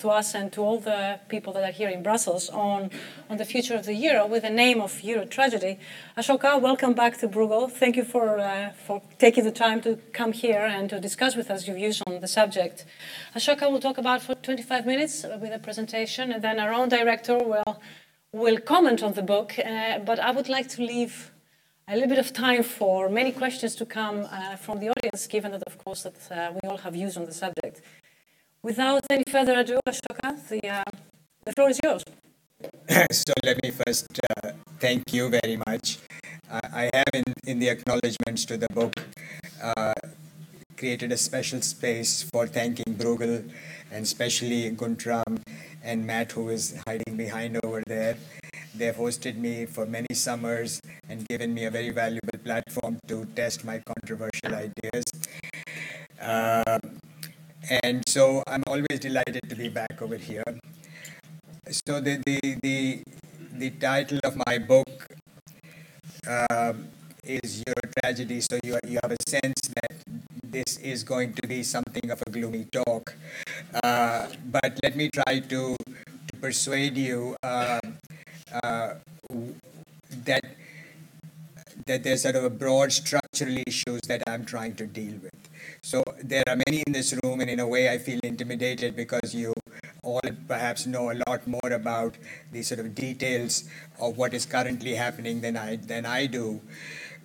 to us and to all the people that are here in Brussels on, on the future of the euro with the name of Euro Tragedy. Ashoka, welcome back to Bruegel. Thank you for, uh, for taking the time to come here and to discuss with us your views on the subject. Ashoka will talk about for 25 minutes with a presentation, and then our own director will, will comment on the book. Uh, but I would like to leave a little bit of time for many questions to come uh, from the audience, given that, of course, that uh, we all have views on the subject. Without any further ado, Ashoka, the, uh, the floor is yours. so let me first uh, thank you very much. I have in, in the acknowledgements to the book uh, created a special space for thanking Bruegel and especially Guntram and Matt who is hiding behind over there. They've hosted me for many summers and given me a very valuable platform to test my controversial ideas. Uh, and so I'm always delighted to be back over here. So the the the, the title of my book um, is Euro Tragedy. So you you have a sense that this is going to be something of a gloomy talk. Uh, but let me try to to persuade you uh, uh, that that there's sort of a broad structural issues that I'm trying to deal with. So there are many in this room, and in a way, I feel intimidated because you all perhaps know a lot more about the sort of details of what is currently happening than I than I do.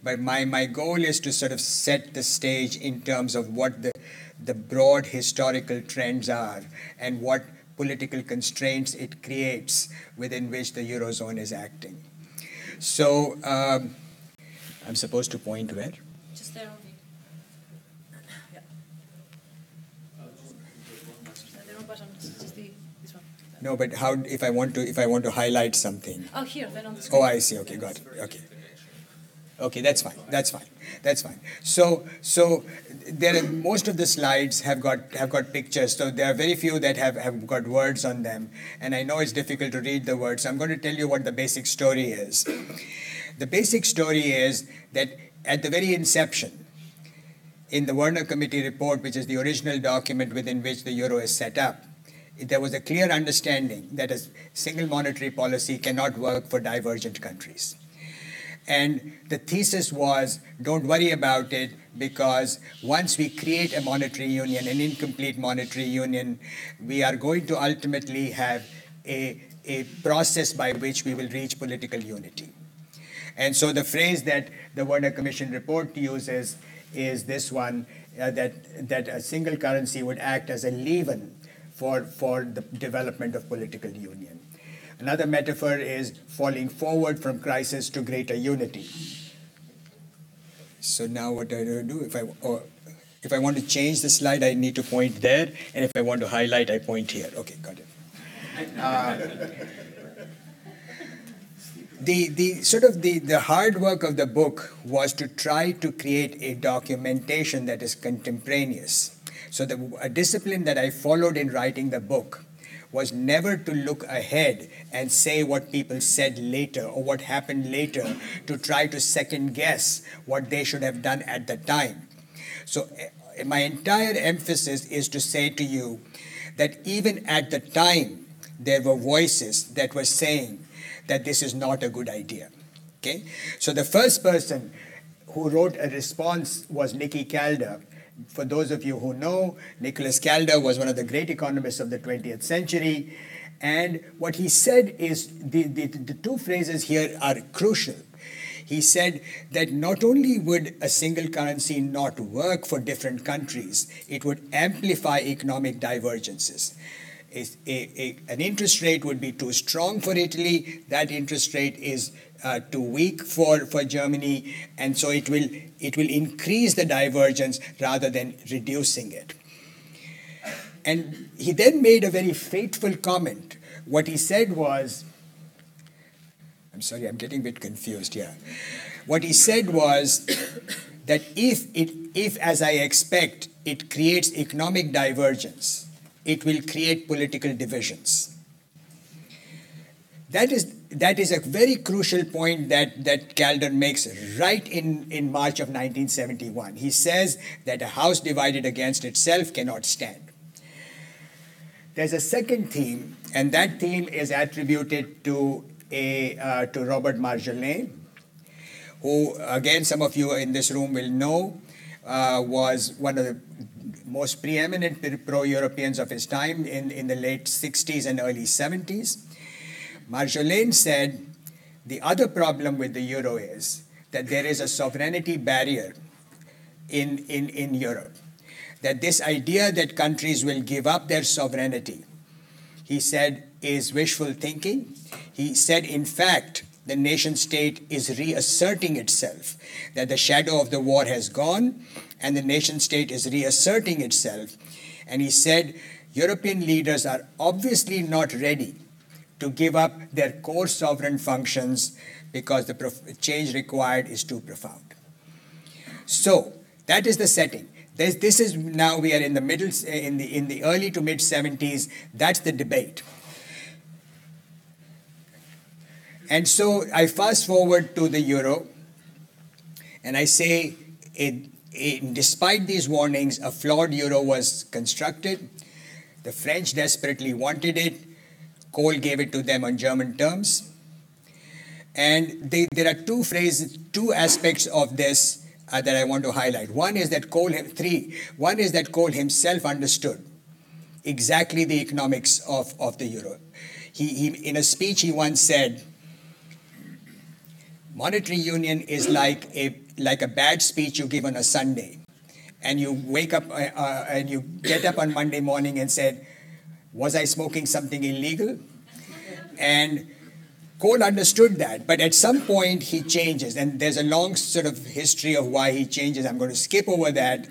But my, my goal is to sort of set the stage in terms of what the the broad historical trends are and what political constraints it creates within which the eurozone is acting. So um, I'm supposed to point where? Just there. Only. Yeah. No, but how if I want to if I want to highlight something? Oh, here, then on the screen. Oh, I see. Okay, got it. Okay. Okay, that's fine. That's fine. That's fine. So, so there are most of the slides have got have got pictures. So there are very few that have, have got words on them. And I know it's difficult to read the words. So I'm going to tell you what the basic story is. The basic story is that at the very inception, in the Werner Committee report, which is the original document within which the euro is set up, there was a clear understanding that a single monetary policy cannot work for divergent countries. And the thesis was don't worry about it because once we create a monetary union, an incomplete monetary union, we are going to ultimately have a, a process by which we will reach political unity. And so the phrase that the Werner Commission report uses is this one uh, that, that a single currency would act as a leaven for, for the development of political union. Another metaphor is falling forward from crisis to greater unity. So now what do I do? If I, or if I want to change the slide, I need to point there, and if I want to highlight, I point here. Okay, got it. Uh, the, the sort of the, the hard work of the book was to try to create a documentation that is contemporaneous so the a discipline that I followed in writing the book was never to look ahead and say what people said later or what happened later to try to second guess what they should have done at the time. So eh, my entire emphasis is to say to you that even at the time there were voices that were saying that this is not a good idea. Okay? So the first person who wrote a response was Nicky Kaldor for those of you who know, Nicholas Kaldor was one of the great economists of the 20th century. And what he said is the, the, the two phrases here are crucial. He said that not only would a single currency not work for different countries, it would amplify economic divergences. A, a, an interest rate would be too strong for Italy, that interest rate is uh, too weak for, for Germany, and so it will, it will increase the divergence rather than reducing it. And he then made a very fateful comment. What he said was, I'm sorry, I'm getting a bit confused here. What he said was that if, it, if, as I expect, it creates economic divergence, it will create political divisions. That is that is a very crucial point that, that Kaldor makes right in, in March of 1971. He says that a house divided against itself cannot stand. There's a second theme, and that theme is attributed to a uh, to Robert Marjolin, who, again, some of you in this room will know, uh, was one of the most preeminent pro-Europeans of his time in, in the late 60s and early 70s. Marjolin said, the other problem with the euro is that there is a sovereignty barrier in, in, in Europe. That this idea that countries will give up their sovereignty, he said, is wishful thinking. He said, in fact, the nation state is reasserting itself, that the shadow of the war has gone and the nation state is reasserting itself. And he said, European leaders are obviously not ready to give up their core sovereign functions because the change required is too profound. So that is the setting. This, this is now we are in the middle in the in the early to mid 70s. That's the debate. And so I fast forward to the euro, and I say, it, despite these warnings, a flawed euro was constructed. The French desperately wanted it. Kohl gave it to them on German terms. And they, there are two phrases, two aspects of this uh, that I want to highlight. One is that Kohl, three, one is that Kohl himself understood exactly the economics of, of the euro. He, he, in a speech, he once said, monetary union is like a, like a bad speech you give on a Sunday. And you wake up uh, uh, and you get up on Monday morning and said, was I smoking something illegal? And Kohl understood that, but at some point he changes, and there's a long sort of history of why he changes. I'm going to skip over that.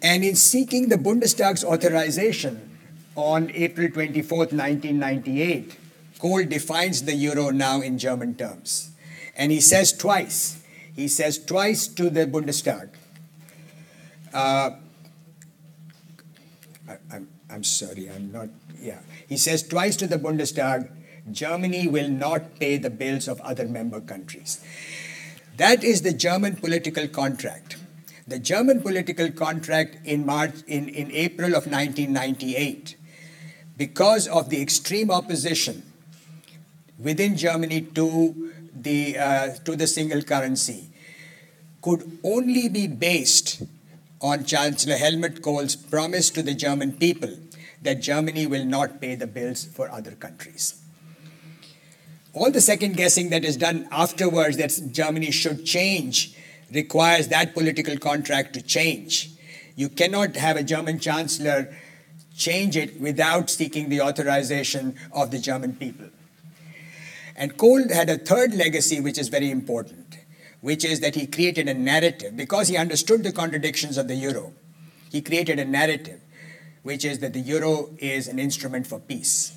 And in seeking the Bundestag's authorization on April 24, 1998, Kohl defines the euro now in German terms. And he says twice, he says twice to the Bundestag, uh, I, I'm, I'm sorry, I'm not, yeah. He says twice to the Bundestag, Germany will not pay the bills of other member countries. That is the German political contract. The German political contract in March in, in April of 1998, because of the extreme opposition within Germany to the uh, to the single currency, could only be based on Chancellor Helmut Kohl's promise to the German people that Germany will not pay the bills for other countries all the second guessing that is done afterwards that Germany should change requires that political contract to change. You cannot have a German chancellor change it without seeking the authorization of the German people. And Kohl had a third legacy, which is very important, which is that he created a narrative. Because he understood the contradictions of the euro, he created a narrative, which is that the euro is an instrument for peace.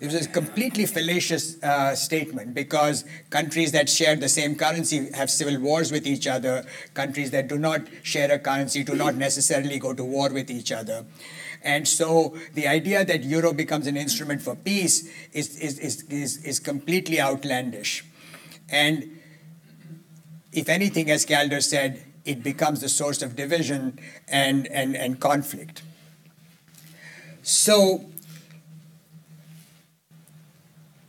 It was a completely fallacious uh, statement because countries that share the same currency have civil wars with each other. Countries that do not share a currency do not necessarily go to war with each other. And so the idea that euro becomes an instrument for peace is, is, is, is, is completely outlandish. And if anything, as Kaldor said, it becomes the source of division and, and, and conflict. So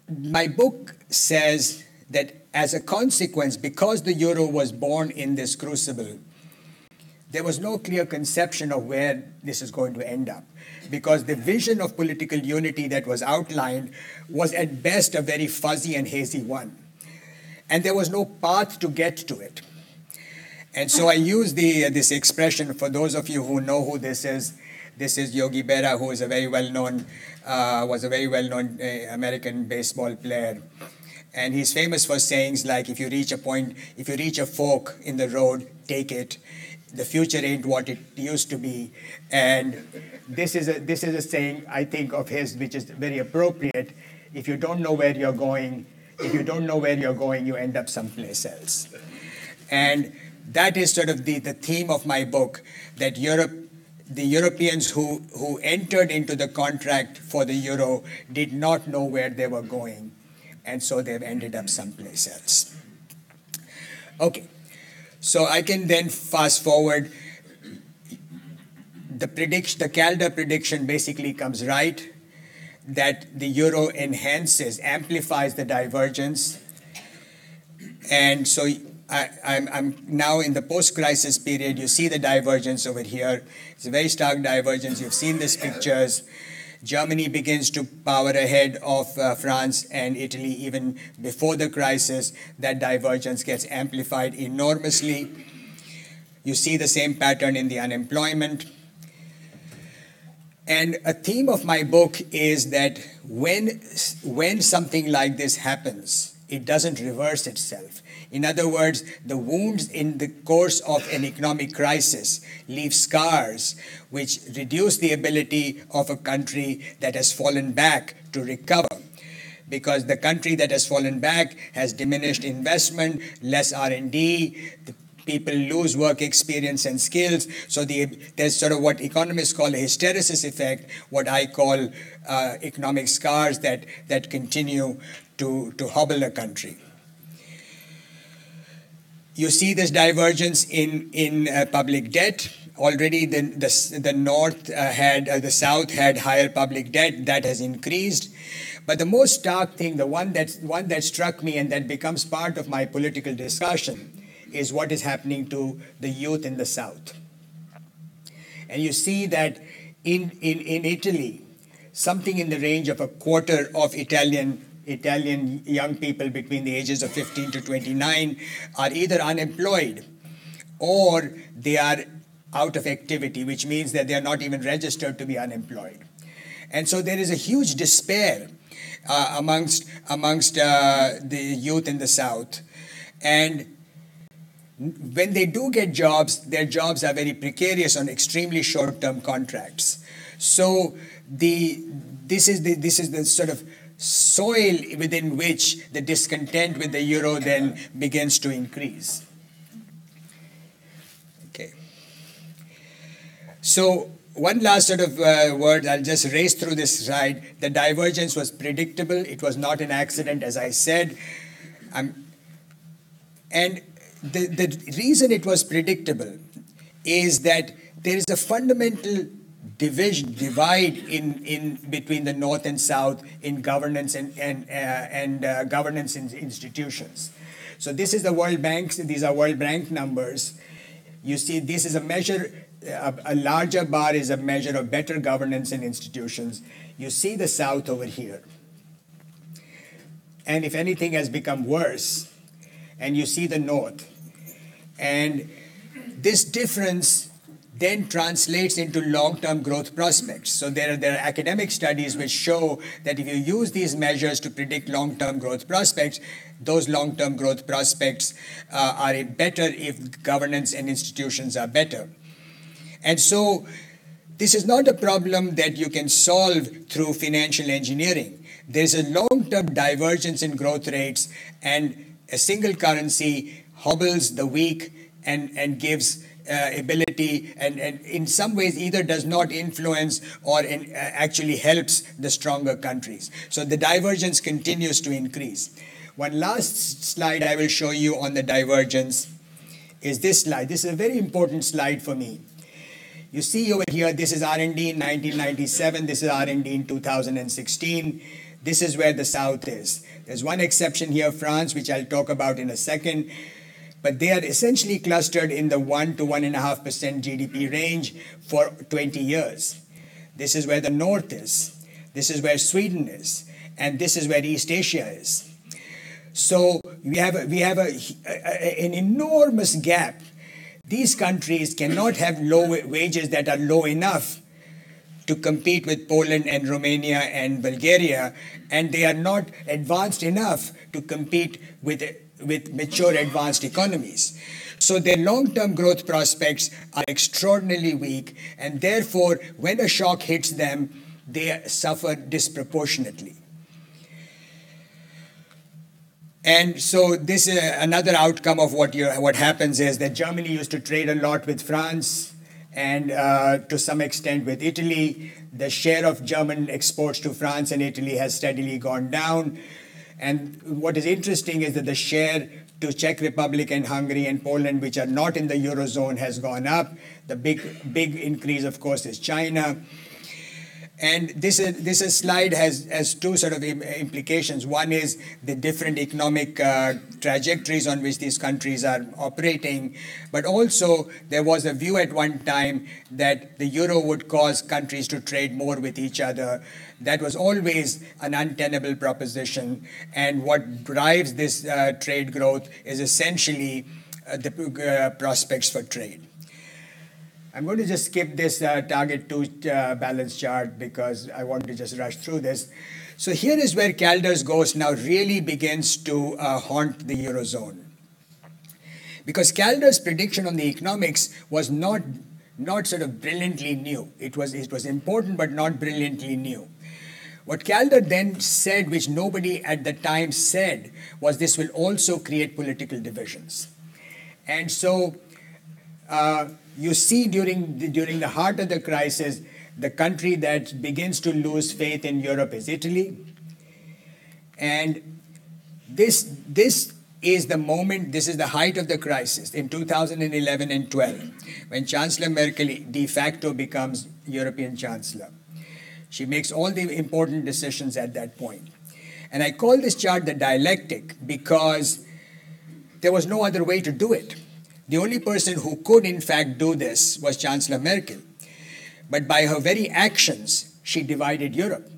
my book says that as a consequence, because the euro was born in this crucible, there was no clear conception of where this is going to end up. Because the vision of political unity that was outlined was at best a very fuzzy and hazy one. And there was no path to get to it. And so I use the, uh, this expression for those of you who know who this is. This is Yogi Berra, who is a very well known uh, was a very well-known uh, American baseball player. And he's famous for sayings like, if you reach a point, if you reach a fork in the road, take it. The future ain't what it used to be. And this is a, this is a saying, I think, of his, which is very appropriate. If you don't know where you're going, if you don't know where you're going, you end up someplace else. And that is sort of the, the theme of my book, that Europe the Europeans who, who entered into the contract for the euro did not know where they were going, and so they've ended up someplace else. Okay, so I can then fast forward. the prediction, the Kaldor prediction basically comes right that the euro enhances, amplifies the divergence. And so I, I'm, I'm now in the post-crisis period. You see the divergence over here. It's a very stark divergence. You've seen these pictures. Germany begins to power ahead of uh, France and Italy even before the crisis. That divergence gets amplified enormously. You see the same pattern in the unemployment. And a theme of my book is that when, when something like this happens, it doesn't reverse itself. In other words, the wounds in the course of an economic crisis leave scars which reduce the ability of a country that has fallen back to recover because the country that has fallen back has diminished investment, less R&D, the people lose work experience and skills. So the, there's sort of what economists call a hysteresis effect, what I call uh, economic scars that, that continue to, to hobble a country you see this divergence in in uh, public debt. Already, the the, the north uh, had uh, the south had higher public debt that has increased. But the most stark thing, the one that one that struck me and that becomes part of my political discussion, is what is happening to the youth in the south. And you see that in in in Italy, something in the range of a quarter of Italian Italian young people between the ages of 15 to 29 are either unemployed or they are out of activity, which means that they are not even registered to be unemployed. And so there is a huge despair uh, amongst, amongst uh, the youth in the South. And when they do get jobs, their jobs are very precarious on extremely short term contracts. So the, this, is the, this is the sort of soil within which the discontent with the euro then begins to increase. Okay. So, one last sort of uh, word, I'll just race through this slide. The divergence was predictable, it was not an accident, as I said. Um, and the, the reason it was predictable is that there is a fundamental division, divide in, in between the North and South in governance and, and, uh, and uh, governance in institutions. So this is the World Bank, these are World Bank numbers. You see, this is a measure, a, a larger bar is a measure of better governance in institutions. You see the South over here. And if anything has become worse, and you see the North. And this difference then translates into long-term growth prospects. So there are, there are academic studies which show that if you use these measures to predict long-term growth prospects, those long-term growth prospects uh, are better if governance and institutions are better. And so this is not a problem that you can solve through financial engineering. There's a long-term divergence in growth rates and a single currency hobbles the weak and, and gives uh, ability and, and in some ways either does not influence or in, uh, actually helps the stronger countries. So the divergence continues to increase. One last slide I will show you on the divergence is this slide. This is a very important slide for me. You see over here, this is R&D in 1997, this is R&D in 2016. This is where the South is. There's one exception here, France, which I'll talk about in a second but they are essentially clustered in the 1 to 1.5% GDP range for 20 years. This is where the North is, this is where Sweden is, and this is where East Asia is. So we have, a, we have a, a, an enormous gap. These countries cannot have low wages that are low enough to compete with Poland and Romania and Bulgaria, and they are not advanced enough to compete with with mature advanced economies. So their long term growth prospects are extraordinarily weak, and therefore, when a shock hits them, they suffer disproportionately. And so this is another outcome of what you what happens is that Germany used to trade a lot with France and uh, to some extent with Italy. The share of German exports to France and Italy has steadily gone down. And what is interesting is that the share to Czech Republic and Hungary and Poland, which are not in the Eurozone, has gone up. The big, big increase, of course, is China. And this is, this is slide has, has two sort of implications. One is the different economic uh, trajectories on which these countries are operating, but also there was a view at one time that the euro would cause countries to trade more with each other. That was always an untenable proposition, and what drives this uh, trade growth is essentially uh, the uh, prospects for trade. I'm going to just skip this uh, target two uh, balance chart because I want to just rush through this. So here is where Kaldor's ghost now really begins to uh, haunt the Eurozone. Because Kaldor's prediction on the economics was not, not sort of brilliantly new. It was, it was important but not brilliantly new. What Kaldor then said, which nobody at the time said, was this will also create political divisions. And so uh, you see during the, during the heart of the crisis, the country that begins to lose faith in Europe is Italy. And this, this is the moment, this is the height of the crisis in 2011 and 12, when Chancellor Merkel de facto becomes European Chancellor. She makes all the important decisions at that point. And I call this chart the dialectic because there was no other way to do it. The only person who could, in fact, do this was Chancellor Merkel. But by her very actions, she divided Europe.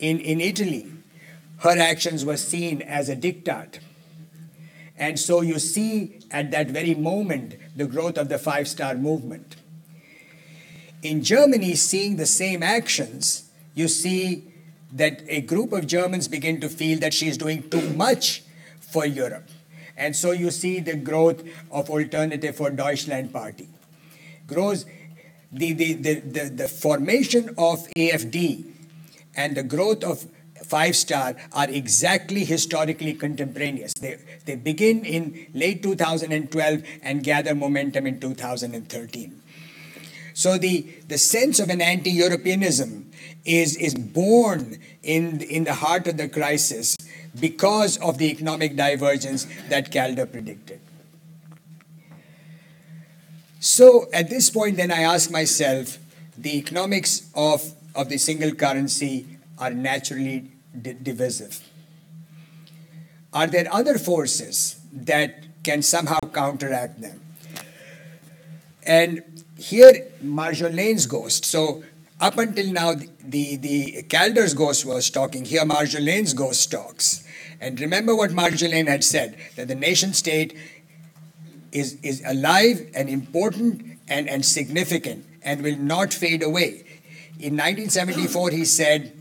In, in Italy, her actions were seen as a diktat. And so you see at that very moment the growth of the five star movement. In Germany, seeing the same actions, you see that a group of Germans begin to feel that she is doing too much for Europe. And so you see the growth of Alternative for Deutschland party. Grows the, the, the, the, the formation of AFD and the growth of Five Star are exactly historically contemporaneous. They, they begin in late 2012 and gather momentum in 2013. So the, the sense of an anti-Europeanism is, is born in, in the heart of the crisis because of the economic divergence that Kaldor predicted. So at this point, then I ask myself the economics of, of the single currency are naturally di- divisive. Are there other forces that can somehow counteract them? And here, Marjolin's ghost. So up until now, the, the, the Kaldor's ghost was talking. Here, Marjolin's ghost talks. And remember what Marjolin had said that the nation state is, is alive and important and, and significant and will not fade away. In 1974, he said,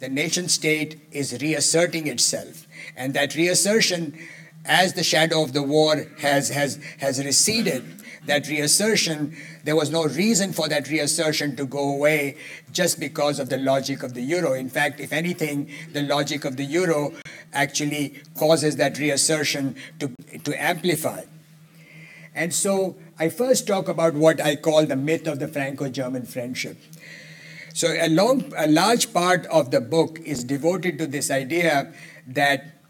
the nation state is reasserting itself. And that reassertion, as the shadow of the war has, has, has receded, that reassertion, there was no reason for that reassertion to go away just because of the logic of the euro. In fact, if anything, the logic of the euro actually causes that reassertion to, to amplify. And so I first talk about what I call the myth of the Franco German friendship. So a, long, a large part of the book is devoted to this idea that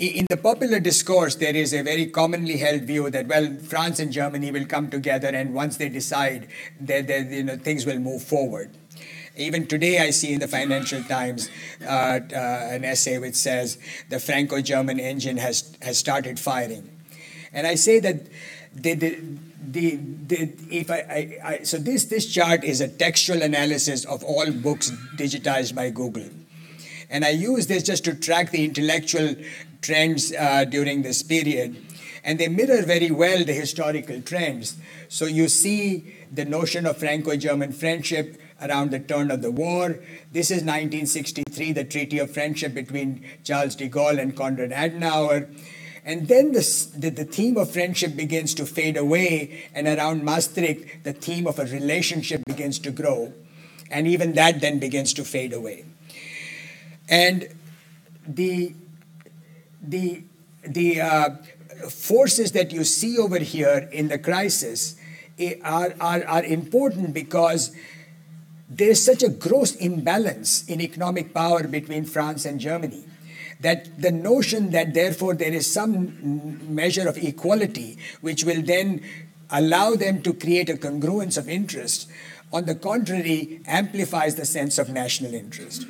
in the popular discourse, there is a very commonly held view that, well, France and Germany will come together, and once they decide, that, you know, things will move forward. Even today, I see in the Financial Times uh, uh, an essay which says the Franco German engine has, has started firing. And I say that the, the, the, the, if I, I, I, so this, this chart is a textual analysis of all books digitized by Google. And I use this just to track the intellectual trends uh, during this period. And they mirror very well the historical trends. So you see the notion of Franco German friendship around the turn of the war. This is 1963, the Treaty of Friendship between Charles de Gaulle and Konrad Adenauer. And then the, the, the, theme of friendship begins to fade away, and around Maastricht, the theme of a relationship begins to grow. And even that then begins to fade away. And the, the, the uh, forces that you see over here in the crisis eh, are, are, are important because there is such a gross imbalance in economic power between France and Germany. that the notion that therefore there is some measure of equality which will then allow them to create a congruence of interest, on the contrary, amplifies the sense of national interest.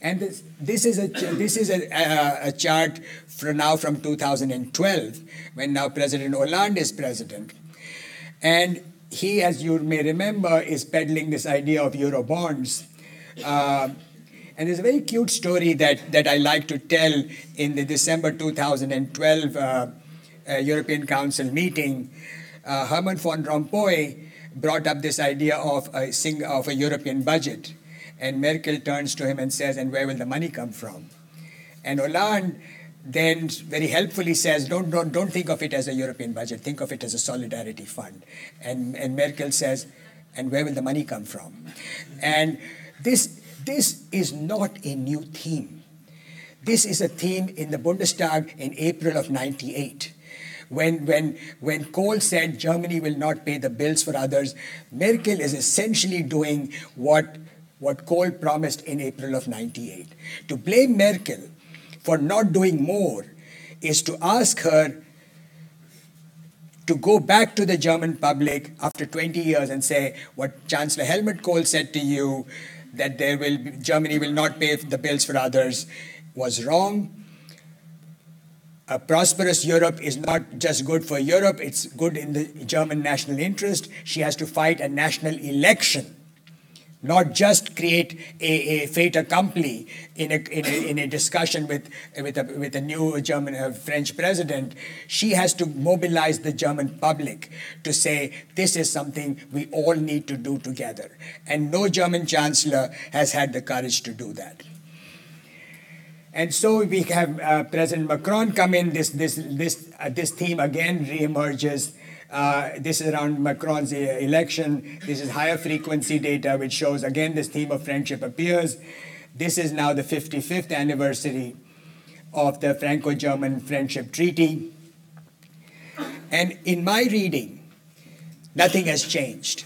And this, this is a this is a, a, a chart for now from 2012, when now President Hollande is president, and he, as you may remember, is peddling this idea of Eurobonds. Uh, and there's a very cute story that, that I like to tell in the December 2012 uh, uh, European Council meeting. Uh, Herman Van Rompuy brought up this idea of a, sing, of a European budget. And Merkel turns to him and says, And where will the money come from? And Hollande then very helpfully says, don't, don't, don't think of it as a European budget, think of it as a solidarity fund. And, and Merkel says, and where will the money come from? And this, this is not a new theme. This is a theme in the Bundestag in April of 98. When, when, when Kohl said Germany will not pay the bills for others, Merkel is essentially doing what, what Kohl promised in April of 98. To blame Merkel for not doing more is to ask her to go back to the German public after 20 years and say what Chancellor Helmut Kohl said to you that there will be, Germany will not pay the bills for others was wrong. A prosperous Europe is not just good for Europe, it's good in the German national interest. She has to fight a national election not just create a, a fait accompli in a, in a, in a discussion with, with, a, with a new German uh, French president. She has to mobilize the German public to say, this is something we all need to do together. And no German chancellor has had the courage to do that. And so we have uh, President Macron come in. This this this uh, this theme again reemerges uh, this is around Macron's uh, election. This is higher frequency data, which shows again this theme of friendship appears. This is now the 55th anniversary of the Franco German Friendship Treaty. And in my reading, nothing has changed.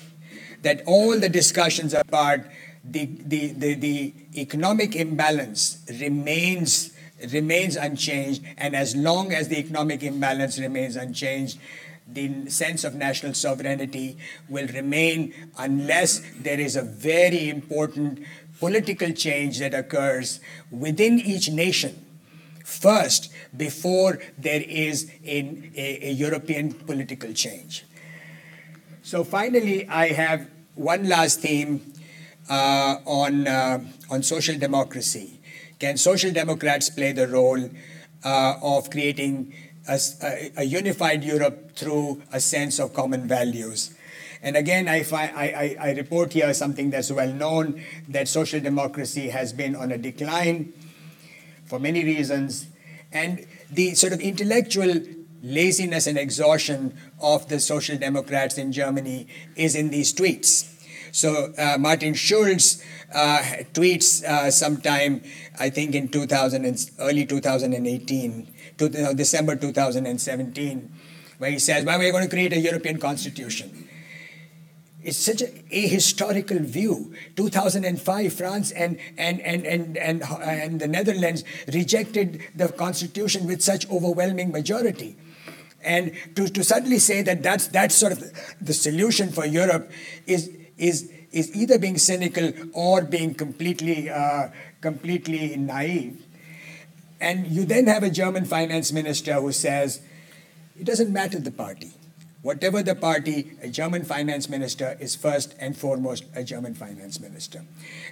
That all the discussions about the, the, the, the economic imbalance remains, remains unchanged, and as long as the economic imbalance remains unchanged, the sense of national sovereignty will remain unless there is a very important political change that occurs within each nation first before there is a, a, a European political change. So finally, I have one last theme uh, on, uh, on social democracy. Can social democrats play the role uh, of creating a, a, unified Europe through a sense of common values. And again, I, I, I, report here something that's well known that social democracy has been on a decline for many reasons. And the sort of intellectual laziness and exhaustion of the social democrats in Germany is in these tweets. So uh, Martin Schulz uh, tweets uh, sometime, I think in 2000 and early 2018, to, December 2017, where he says, well, we're going to create a European constitution. It's such a, a historical view. 2005, France and, and, and, and, and, and the Netherlands rejected the constitution with such overwhelming majority. And to, to suddenly say that that's, that's sort of the solution for Europe is, is, is either being cynical or being completely, uh, completely naive. And you then have a German finance minister who says, it doesn't matter the party. Whatever the party, a German finance minister is first and foremost a German finance minister.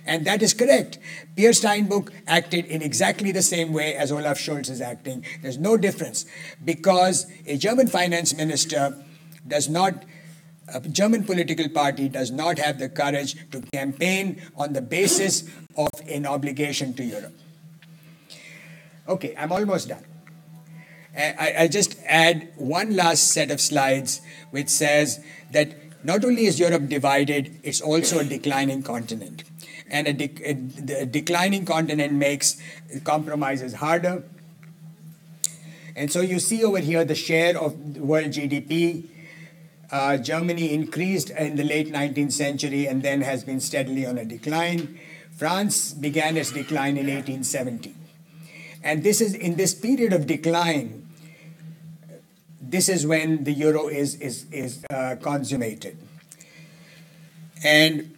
And that is correct. Peer Steinbrück acted in exactly the same way as Olaf Scholz is acting. There's no difference because a German finance minister does not a German political party does not have the courage to campaign on the basis of an obligation to Europe. Okay, I'm almost done. I, I just add one last set of slides which says that not only is Europe divided, it's also a declining continent. And a, de- a, a declining continent makes compromises harder. And so you see over here the share of world GDP. Uh, Germany increased in the late 19th century and then has been steadily on a decline. France began its decline in 1870. And this is in this period of decline, this is when the euro is, is, is uh, consummated. And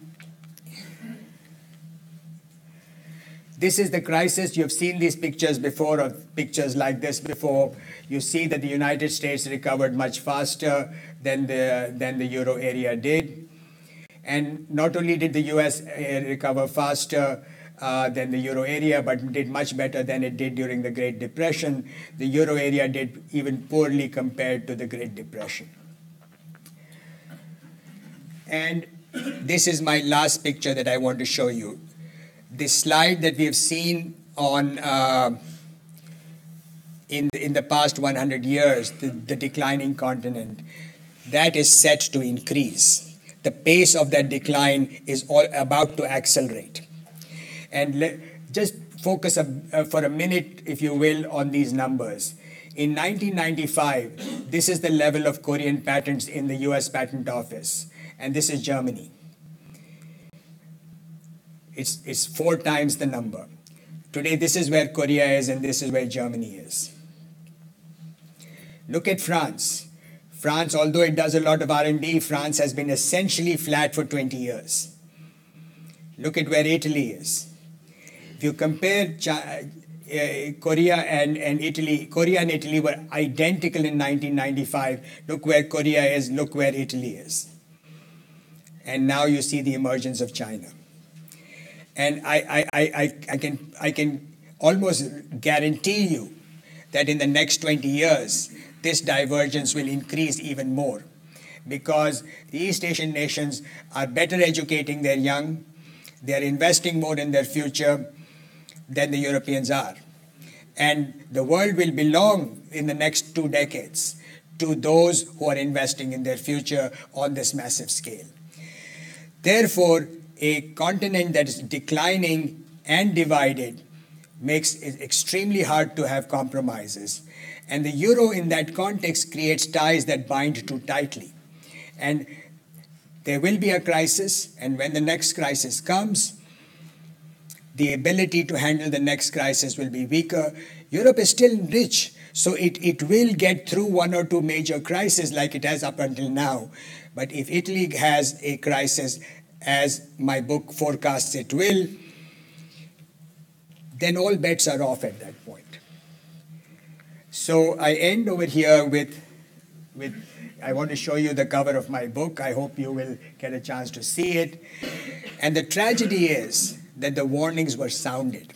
this is the crisis. You've seen these pictures before, of pictures like this before. You see that the United States recovered much faster than the, than the euro area did. And not only did the US uh, recover faster, uh, than the euro area, but did much better than it did during the Great Depression. The euro area did even poorly compared to the Great Depression. And this is my last picture that I want to show you. The slide that we have seen on uh, in, in the past 100 years, the, the declining continent, that is set to increase. The pace of that decline is all about to accelerate. And le- just focus a, uh, for a minute, if you will, on these numbers. In 1995, this is the level of Korean patents in the US Patent Office, and this is Germany. It's, it's four times the number. Today, this is where Korea is, and this is where Germany is. Look at France. France, although it does a lot of R&D, France has been essentially flat for 20 years. Look at where Italy is. If you compare uh, Korea and, and Italy, Korea and Italy were identical in 1995. Look where Korea is, look where Italy is. And now you see the emergence of China. And I, I, I, I, can, I can almost guarantee you that in the next 20 years, this divergence will increase even more because the East Asian nations are better educating their young, they are investing more in their future than the Europeans are. And the world will belong in the next two decades to those who are investing in their future on this massive scale. Therefore, a continent that is declining and divided makes it extremely hard to have compromises. And the euro, in that context, creates ties that bind too tightly. And there will be a crisis, and when the next crisis comes, the ability to handle the next crisis will be weaker. Europe is still rich, so it, it will get through one or two major crises like it has up until now. But if Italy has a crisis, as my book forecasts it will, then all bets are off at that point. So I end over here with, with I want to show you the cover of my book. I hope you will get a chance to see it. And the tragedy is that the warnings were sounded.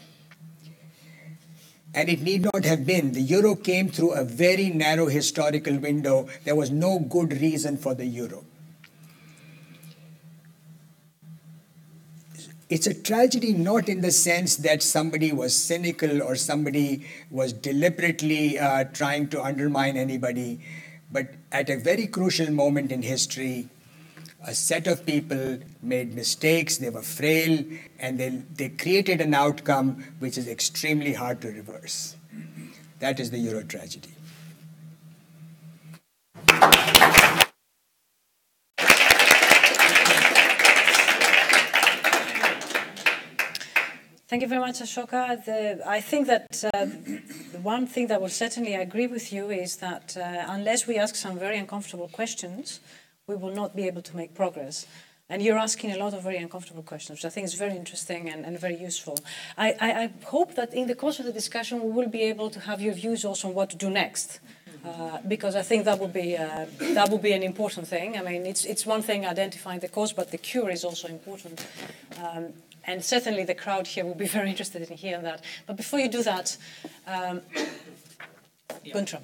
And it need not have been. The euro came through a very narrow historical window. There was no good reason for the euro. It's a tragedy not in the sense that somebody was cynical or somebody was deliberately uh, trying to undermine anybody, but at a very crucial moment in history, a set of people made mistakes, they were frail, and they, they created an outcome which is extremely hard to reverse. That is the Euro tragedy. Thank you very much, Ashoka. The, I think that uh, one thing that will certainly agree with you is that uh, unless we ask some very uncomfortable questions, we will not be able to make progress. And you're asking a lot of very uncomfortable questions, which I think is very interesting and, and very useful. I, I, I, hope that in the course of the discussion, we will be able to have your views also on what to do next. Uh, because I think that would be uh, that would be an important thing. I mean, it's it's one thing identifying the cause, but the cure is also important. Um, and certainly, the crowd here will be very interested in hearing that. But before you do that, um, Guntram.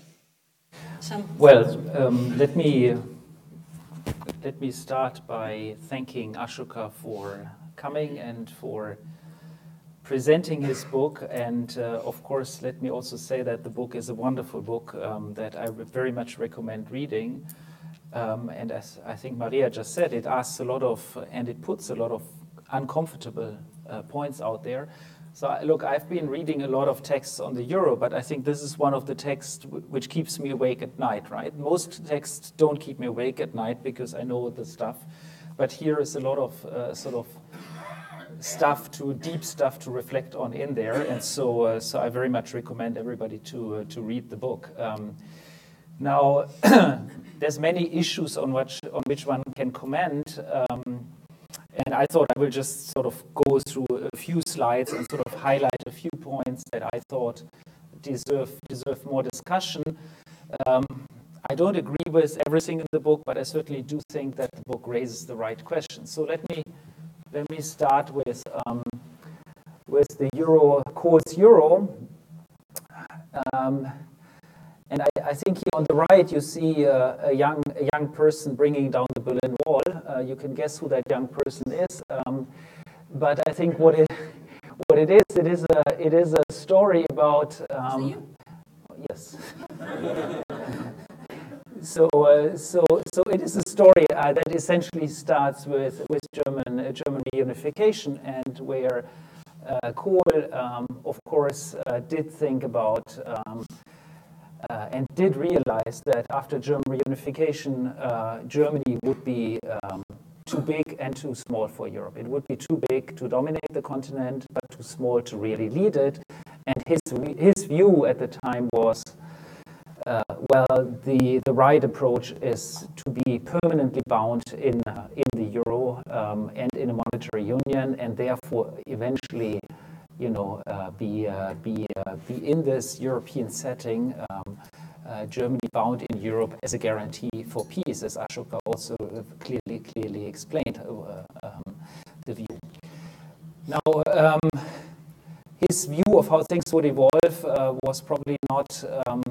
Well, um, let me let me start by thanking Ashoka for coming and for presenting his book. And uh, of course, let me also say that the book is a wonderful book um, that I very much recommend reading. Um, and as I think Maria just said, it asks a lot of, and it puts a lot of uncomfortable uh, points out there. So look, I've been reading a lot of texts on the euro, but I think this is one of the texts which keeps me awake at night, right? Most texts don't keep me awake at night because I know the stuff, but here is a lot of uh, sort of stuff to deep stuff to reflect on in there, and so uh, so I very much recommend everybody to uh, to read the book. Um, now, there's many issues on which on which one can comment. Um, and I thought I will just sort of go through a few slides and sort of highlight a few points that I thought deserve deserve more discussion. Um, I don't agree with everything in the book, but I certainly do think that the book raises the right questions. So let me let me start with um, with the euro course euro. Um, and I, I, think here on the right you see uh, a young a young person bringing down the Berlin Wall. Uh, you can guess who that young person is. Um, but I think what it what it is it is a it is a story about. Um, yes. so uh, so so it is a story uh, that essentially starts with with German uh, German reunification and where. Uh, Kohl, um, of course, uh, did think about um, uh, and did realize that after German reunification, uh, Germany would be um, too big and too small for Europe. It would be too big to dominate the continent, but too small to really lead it. And his, his view at the time was uh, well, the, the right approach is to be permanently bound in, uh, in the euro um, and in a monetary union, and therefore eventually you know, uh, be, uh, be, uh, be in this European setting, um, Germany bound in Europe as a guarantee for peace, as Ashoka also clearly, clearly explained um, the view. Now, um, his view of how things would evolve uh, was probably not um,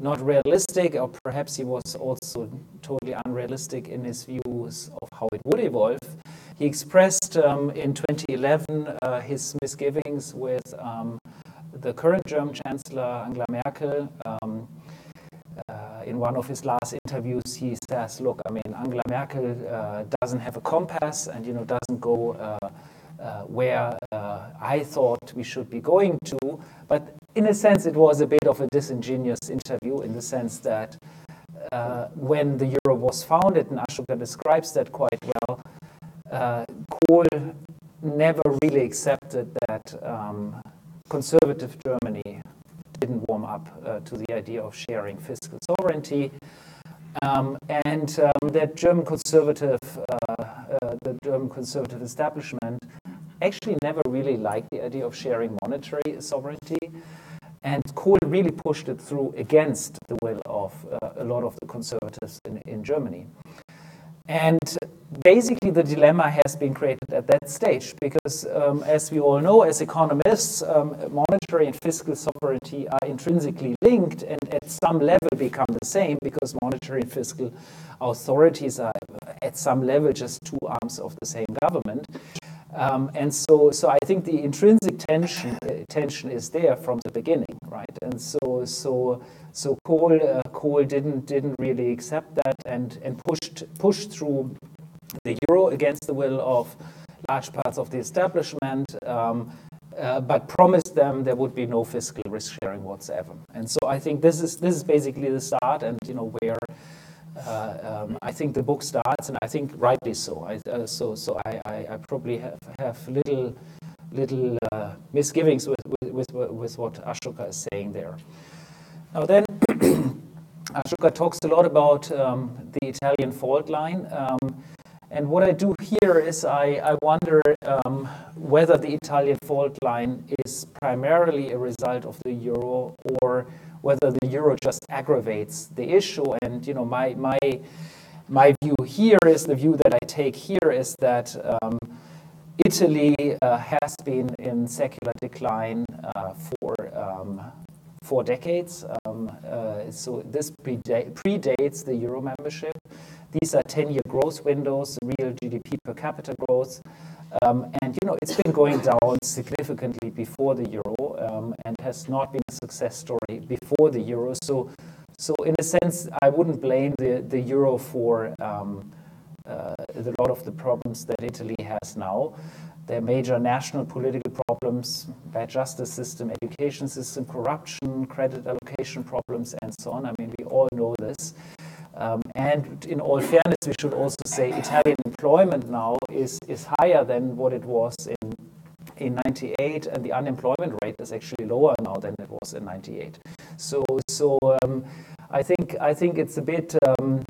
not realistic, or perhaps he was also totally unrealistic in his views of how it would evolve. He expressed um, in 2011 uh, his misgivings with um, the current German Chancellor Angela Merkel. Um, uh, in one of his last interviews, he says, "Look, I mean, Angela Merkel uh, doesn't have a compass, and you know, doesn't go uh, uh, where uh, I thought we should be going to." But in a sense, it was a bit of a disingenuous interview in the sense that when the euro was founded, and Ashoka describes that quite well, uh, Kohl never really accepted that um, conservative Germany didn't warm up uh, to the idea of sharing fiscal sovereignty. Um, and um, that German conservative, uh, uh, the German conservative establishment actually never really liked the idea of sharing monetary sovereignty. And Kohl really pushed it through against the will of uh, a lot of the conservatives in, in Germany. And basically, the dilemma has been created at that stage because, um, as we all know, as economists, um, monetary and fiscal sovereignty are intrinsically linked and at some level become the same because monetary and fiscal authorities are at some level just two arms of the same government. Um, and so, so I think the intrinsic tension uh, tension is there from the beginning, right? And so, so, so Kohl, uh, Kohl didn't didn't really accept that and and pushed pushed through the euro against the will of large parts of the establishment. Um, uh, but promised them there would be no fiscal risk sharing whatsoever. And so I think this is this is basically the start, and you know where uh, um, I think the book starts, and I think rightly so. I, uh, so, so I, I, I, probably have, have little, little uh, misgivings with, with, with, with, what Ashoka is saying there. Now then, Ashoka talks a lot about um, the Italian fault line. Um, and what I do here is I, I wonder um, whether the Italian fault line is primarily a result of the euro or whether the euro just aggravates the issue. And you know, my my my view here is the view that I take here is that um, Italy uh, has been in secular decline uh, for um, four decades. Um, uh, so this predate, predates the euro membership. These are 10-year growth windows, real GDP per capita growth. Um, and you know it's been going down significantly before the euro um, and has not been a success story before the euro. So, so in a sense, I wouldn't blame the, the euro for um, a lot of the problems that Italy has now. There are major national political problems, bad justice system, education system, corruption, credit allocation problems, and so on. I mean, we all know this. Um, and in all fairness, we should also say Italian employment now is, is higher than what it was in in 98, and the unemployment rate is actually lower now than it was in 98. So, so um, I think I think it's a bit um,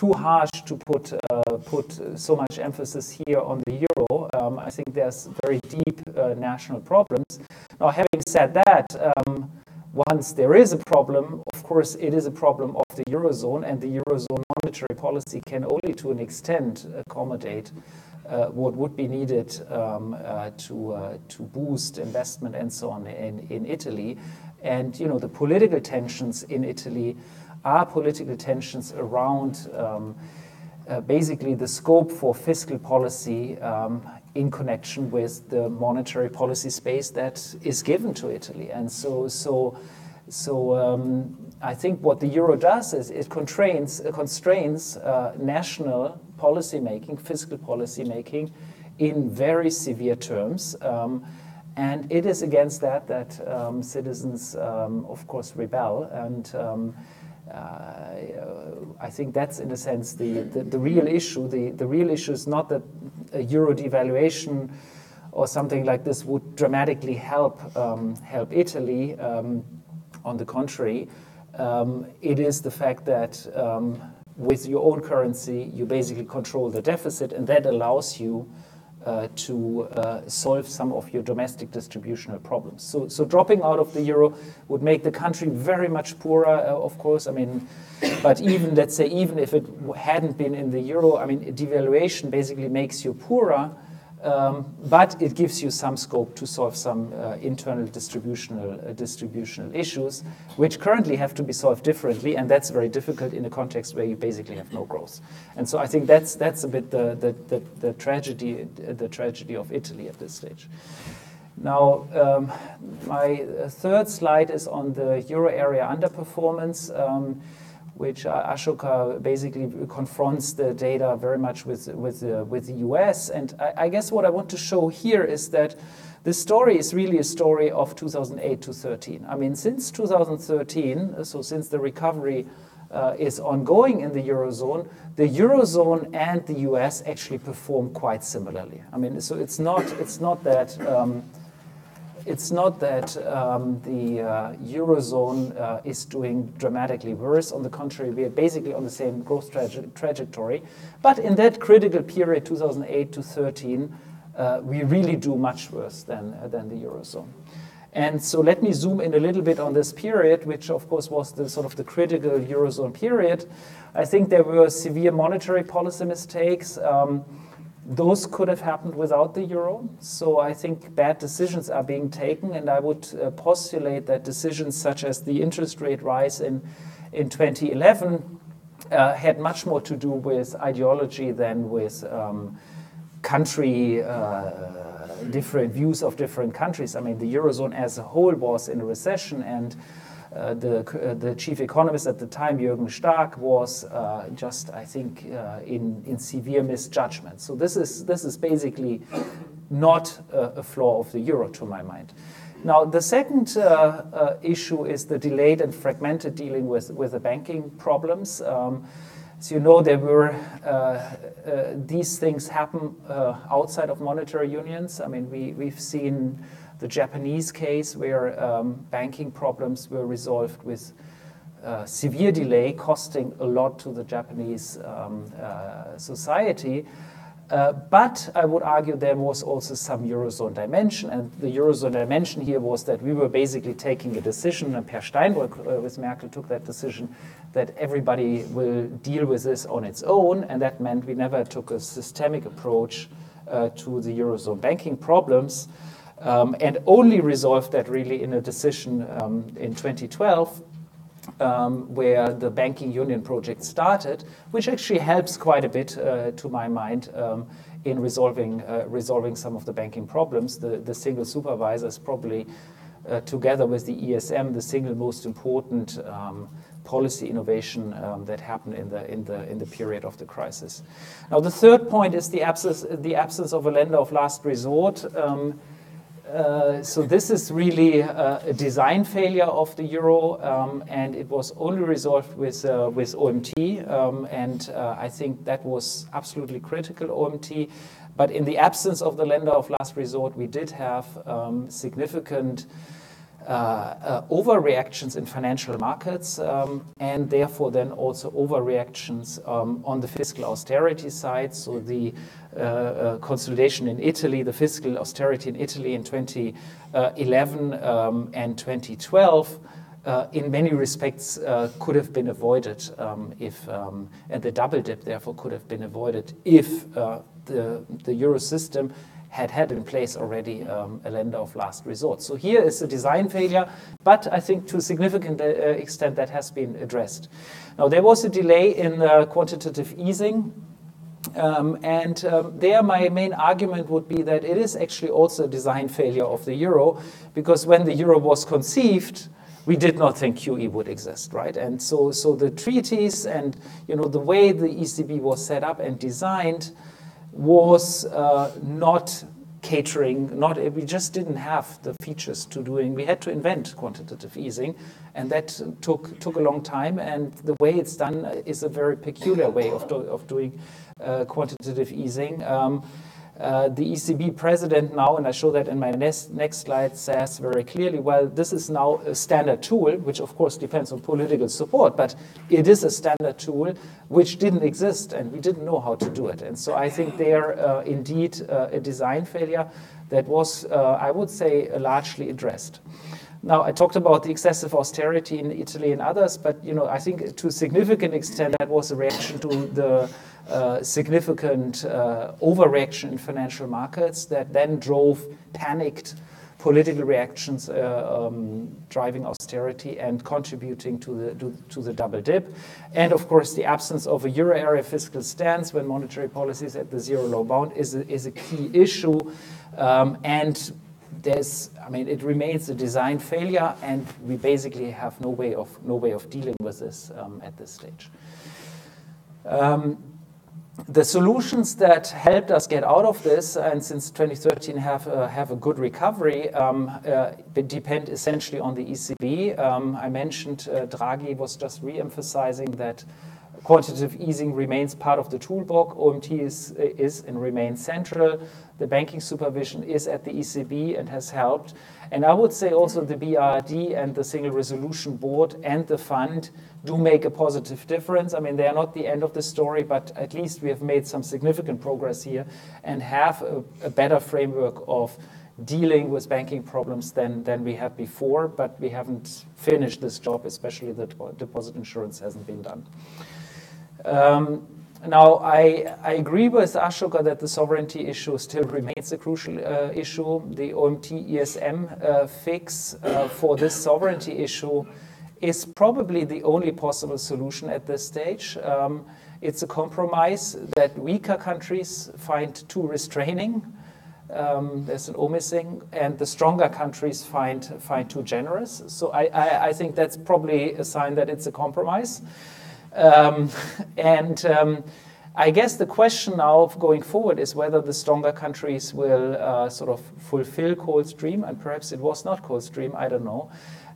too harsh to put uh, put so much emphasis here on the euro. Um, I think there's very deep uh, national problems. Now, having said that, um, once there is a problem, of course, it is a problem of the eurozone, and the eurozone monetary policy can only, to an extent, accommodate uh, what would be needed um, uh, to uh, to boost investment and so on in, in Italy. And you know, the political tensions in Italy are political tensions around um, uh, basically the scope for fiscal policy um, in connection with the monetary policy space that is given to Italy. And so, so, so um, I think what the euro does is it constrains, uh, constrains uh, national policy making, fiscal policy making, in very severe terms. Um, and it is against that that um, citizens, um, of course, rebel. And I think that's, in a sense, the, the, the, real issue. The, the real issue is not that a euro devaluation or something like this would dramatically help, um, help Italy. Um, on the contrary, um, it is the fact that um, with your own currency, you basically control the deficit, and that allows you uh, to uh, solve some of your domestic distributional problems. So, so dropping out of the euro would make the country very much poorer, uh, of course. I mean, but even, let's say, even if it hadn't been in the euro, I mean, devaluation basically makes you poorer um, but it gives you some scope to solve some uh, internal distributional, uh, distributional issues, which currently have to be solved differently, and that's very difficult in a context where you basically have no growth. And so I think that's, that's a bit the, the, the, the tragedy, the tragedy of Italy at this stage. Now, um, my uh, third slide is on the euro area underperformance. Um, which uh, Ashoka basically confronts the data very much with, with, uh, with the US. And I, I, guess what I want to show here is that the story is really a story of 2008 to 13. I mean, since 2013, so since the recovery uh, is ongoing in the Eurozone, the Eurozone and the US actually perform quite similarly. I mean, so it's not, it's not that. Um, it's not that um, the uh, Eurozone uh, is doing dramatically worse. On the contrary, we are basically on the same growth traje trajectory. But in that critical period, 2008 to 13, uh, we really do much worse than, uh, than the Eurozone. And so let me zoom in a little bit on this period, which of course was the sort of the critical Eurozone period. I think there were severe monetary policy mistakes. Um, those could have happened without the euro. So I think bad decisions are being taken, and I would uh, postulate that decisions such as the interest rate rise in, in 2011 uh, had much more to do with ideology than with um, country. Uh, different views of different countries. I mean, the eurozone as a whole was in a recession, and the, uh, the chief economist at the time, Jürgen Stark, was uh, just, I think, uh, in, in severe misjudgment. So this is, this is basically not a, flaw of the euro, to my mind. Now, the second uh, uh, issue is the delayed and fragmented dealing with, with the banking problems. Um, as you know, there were these things happen outside of monetary unions. I mean, we, we've seen the Japanese case, where um, banking problems were resolved with uh, severe delay, costing a lot to the Japanese um, uh, society. Uh, but I would argue there was also some Eurozone dimension, and the Eurozone dimension here was that we were basically taking a decision, and Peer Steinbrück uh, with Merkel took that decision that everybody will deal with this on its own, and that meant we never took a systemic approach uh, to the Eurozone banking problems um, and only resolved that really in a decision um, in 2012 um, where the banking union project started, which actually helps quite a bit, uh, to my mind, um, in resolving uh, resolving some of the banking problems. The, the single supervisor is probably, uh, together with the ESM, the single most important um, policy innovation um, that happened in the in the in the period of the crisis. Now, the third point is the absence the absence of a lender of last resort. Um, uh, so this is really uh, a design failure of the euro, um, and it was only resolved with uh, with OMT, um, and uh, I think that was absolutely critical. OMT, but in the absence of the lender of last resort, we did have um, significant. Uh, uh, overreactions in financial markets um, and therefore then also overreactions um, on the fiscal austerity side. So the uh, consolidation in Italy, the fiscal austerity in Italy in 2011 um, and 2012. Uh, in many respects could have been avoided if, and the double dip therefore could have been avoided if the, the euro system had had in place already um, a lender of last resort. So here is a design failure, but I think to a significant uh, extent that has been addressed. Now there was a delay in quantitative easing um, and um, there, my main argument would be that it is actually also a design failure of the euro, because when the euro was conceived, we did not think QE would exist, right? And so, so the treaties and you know the way the ECB was set up and designed was uh, not catering. Not we just didn't have the features to doing. We had to invent quantitative easing, and that took took a long time. And the way it's done is a very peculiar way of do, of doing uh, quantitative easing. Um, uh, the ECB president now, and I show that in my next, next slide, says very clearly, well, this is now a standard tool, which of course depends on political support, but it is a standard tool which didn't exist and we didn't know how to do it. And so I think they're uh, indeed uh, a design failure that was, uh, I would say, largely addressed. Now, I talked about the excessive austerity in Italy and others, but you know, I think to a significant extent that was a reaction to the significant uh, overreaction in financial markets that then drove panicked political reactions uh, um, driving austerity and contributing to the, to, to, the double dip. And of course, the absence of a euro area fiscal stance when monetary policy is at the zero low bound is a, is a key issue. Um, and there's, I mean, it remains a design failure, and we basically have no way of, no way of dealing with this um, at this stage. The solutions that helped us get out of this, and since 2013 have uh, have a good recovery, um, uh, depend essentially on the ECB. Um, I mentioned uh, Draghi was just re-emphasizing that quantitative easing remains part of the toolbox. OMT is, is and remains central. The banking supervision is at the ECB and has helped. And I would say also the BRRD and the Single Resolution Board and the fund do make a positive difference. I mean, they are not the end of the story, but at least we have made some significant progress here and have a, a better framework of dealing with banking problems than, than we had before, but we haven't finished this job, especially the deposit insurance hasn't been done. Um, now, I, I, agree with Ashoka that the sovereignty issue still remains a crucial uh, issue. The OMT ESM uh, fix uh, for this sovereignty issue is probably the only possible solution at this stage. Um, it's a compromise that weaker countries find too restraining. Um, there's an omising, and the stronger countries find find too generous. So I, I, I think that's probably a sign that it's a compromise. Um, and um, I guess the question now going forward is whether the stronger countries will uh, sort of fulfill Kohl's dream, and perhaps it was not Kohl's dream, I don't know,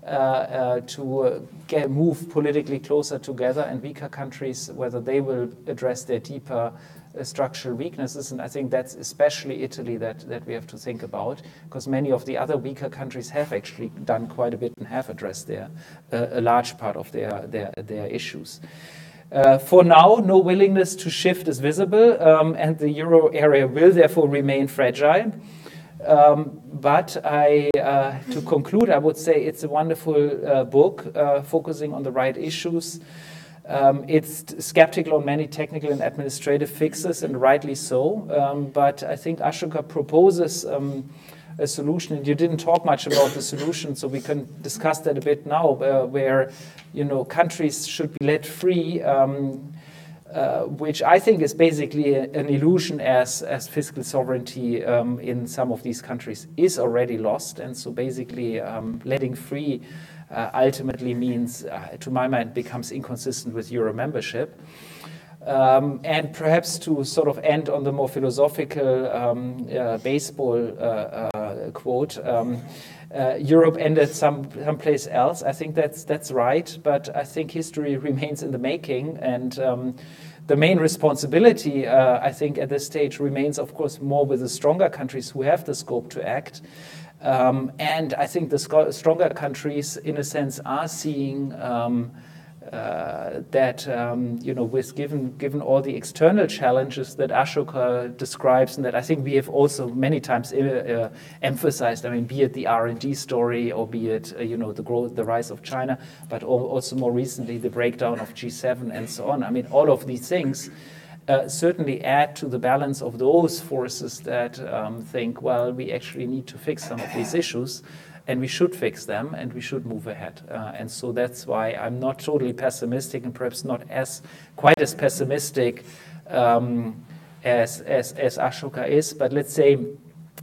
to get, move politically closer together, and weaker countries, whether they will address their deeper uh, structural weaknesses. And I think that's especially Italy that, that we have to think about, because many of the other weaker countries have actually done quite a bit and have addressed their, uh, a large part of their, their, their issues. Uh, for now, no willingness to shift is visible, um, and the euro area will therefore remain fragile. Um, but I, uh, to conclude, I would say it's a wonderful uh, book uh, focusing on the right issues. Um, it's skeptical on many technical and administrative fixes, and rightly so. Um, but I think Ashoka proposes um, a solution, and you didn't talk much about the solution, so we can discuss that a bit now, uh, where you know countries should be let free. Uh, which I think is basically a, an illusion as, as fiscal sovereignty um, in some of these countries is already lost. And so basically um, letting free uh, ultimately means, uh, to my mind, becomes inconsistent with Euro membership. Um, and perhaps to sort of end on the more philosophical um, uh, baseball uh, uh, quote, um, uh, Europe ended some someplace else. I think that's that's right, but I think history remains in the making, and um, the main responsibility, uh, I think, at this stage remains, of course, more with the stronger countries who have the scope to act. Um, and I think the stronger countries, in a sense, are seeing. Um, that um, you know, with given given all the external challenges that Ashoka describes, and that I think we have also many times uh, uh emphasized. I mean, be it the R and D story, or be it uh, you know the growth, the rise of China, but also more recently the breakdown of G7 and so on. I mean, all of these things. Uh, certainly add to the balance of those forces that um, think, well, we actually need to fix some of these issues and we should fix them and we should move ahead. Uh, and so that's why I'm not totally pessimistic and perhaps not as quite as pessimistic um, as, as, as Ashoka is. But let's say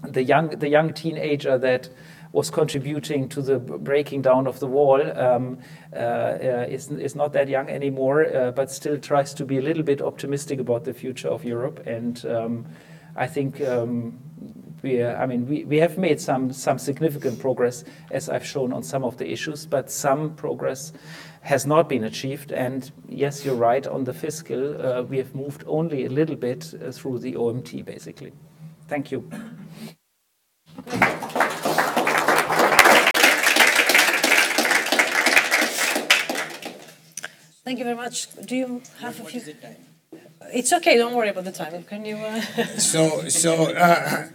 the young, the young teenager that was contributing to the breaking down of the wall um, uh, is, is not that young anymore, uh, but still tries to be a little bit optimistic about the future of Europe. And um, I think um, we, uh, I mean, we, we have made some, some significant progress, as I've shown on some of the issues, but some progress has not been achieved. And yes, you're right, on the fiscal, uh, we have moved only a little bit uh, through the OMT, basically. Thank you. Thank you very much. Do you have what, a few? It's okay. Don't worry about the time. Can you? Uh... so, so uh,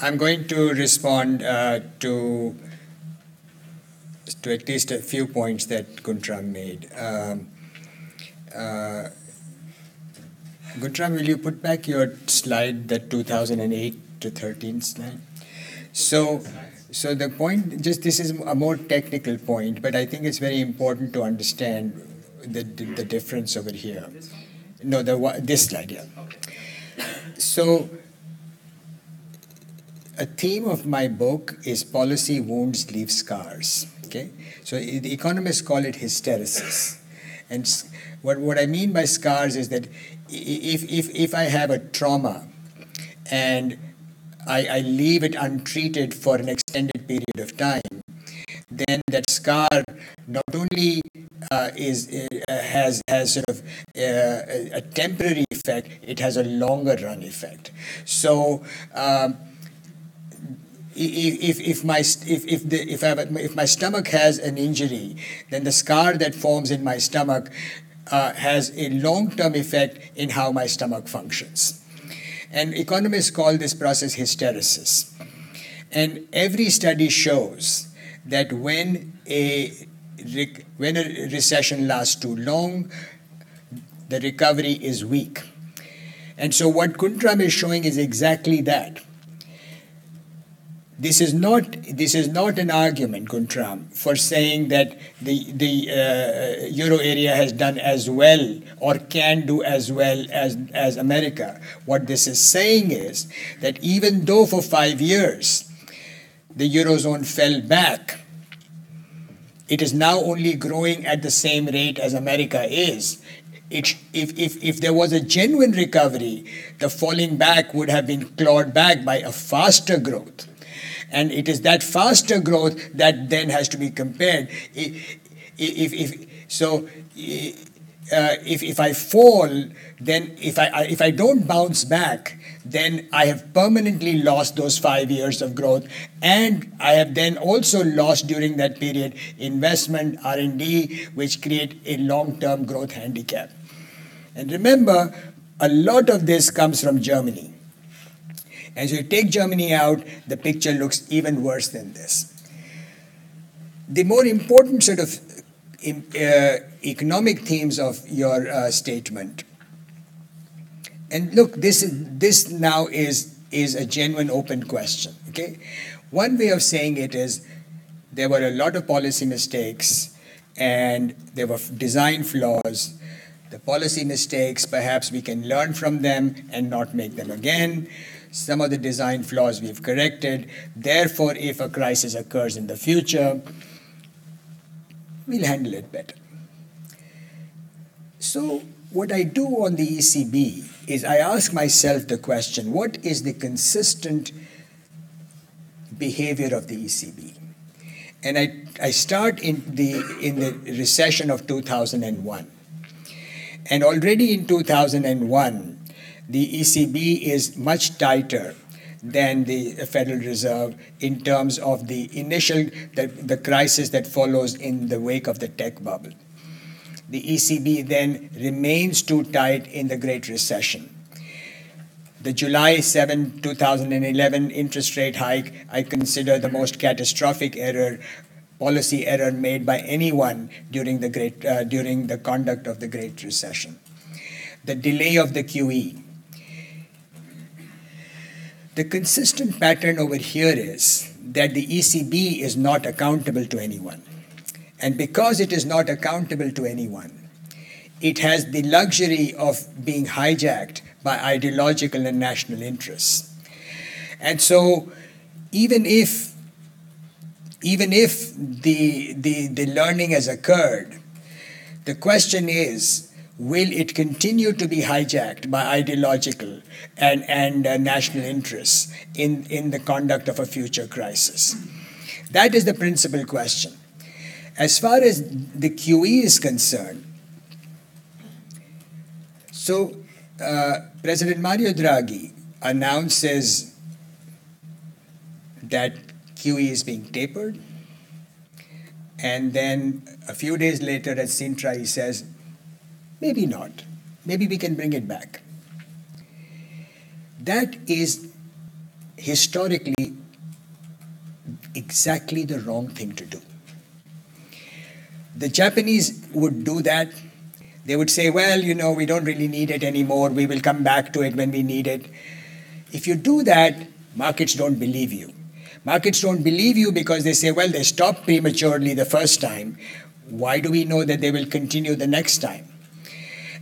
I'm going to respond uh, to to at least a few points that Guntram made. Um, uh, Guntram, will you put back your slide, the 2008 to 13 slide? So, so the point, just this is a more technical point, but I think it's very important to understand the, the, the difference over here. No, the this slide, yeah. So a theme of my book is policy wounds leave scars. Okay, so the economists call it hysteresis, and what what I mean by scars is that if if if I have a trauma, and I, I leave it untreated for an extended period of time, then that scar not only uh, is uh, has has sort of uh, a temporary effect, it has a longer run effect. So. Um, if, if, my, if, if, the, if, I if my stomach has an injury, then the scar that forms in my stomach uh, has a long term effect in how my stomach functions. And economists call this process hysteresis. And every study shows that when a, when a recession lasts too long, the recovery is weak. And so, what Guntram is showing is exactly that this is not this is not an argument, Guntram, for saying that the the uh, euro area has done as well or can do as well as as America. What this is saying is that even though for five years the eurozone fell back, it is now only growing at the same rate as America is. It, if, if, if there was a genuine recovery, the falling back would have been clawed back by a faster growth. And it is that faster growth that then has to be compared. If, if, if so, uh, if, if I fall, then if I, if I don't bounce back, then I have permanently lost those five years of growth, and I have then also lost during that period investment, R and D, which create a long-term growth handicap. And remember, a lot of this comes from Germany. As you take Germany out, the picture looks even worse than this. The more important sort of uh, economic themes of your uh, statement. And look, this is, this now is is a genuine open question. Okay, one way of saying it is there were a lot of policy mistakes and there were design flaws. The policy mistakes, perhaps we can learn from them and not make them again. Some of the design flaws we've corrected. Therefore, if a crisis occurs in the future, we'll handle it better. So, what I do on the ECB is I ask myself the question what is the consistent behavior of the ECB? And I, I start in the, in the recession of 2001. And already in 2001, the ECB is much tighter than the Federal Reserve in terms of the initial the, the crisis that follows in the wake of the tech bubble. The ECB then remains too tight in the Great Recession. The July 7, 2011 interest rate hike, I consider the most catastrophic error, policy error made by anyone during the, great, uh, during the conduct of the Great Recession. The delay of the QE, the consistent pattern over here is that the ECB is not accountable to anyone. And because it is not accountable to anyone, it has the luxury of being hijacked by ideological and national interests. And so, even if even if the, the, the learning has occurred, the question is will it continue to be hijacked by ideological and, and uh, national interests in, in the conduct of a future crisis? That is the principal question. As far as the QE is concerned, so uh, President Mario Draghi announces that QE is being tapered. And then a few days later at Sintra, he says, Maybe not. Maybe we can bring it back. That is historically exactly the wrong thing to do. The Japanese would do that. They would say, well, you know, we don't really need it anymore. We will come back to it when we need it. If you do that, markets don't believe you. Markets don't believe you because they say, well, they stopped prematurely the first time. Why do we know that they will continue the next time?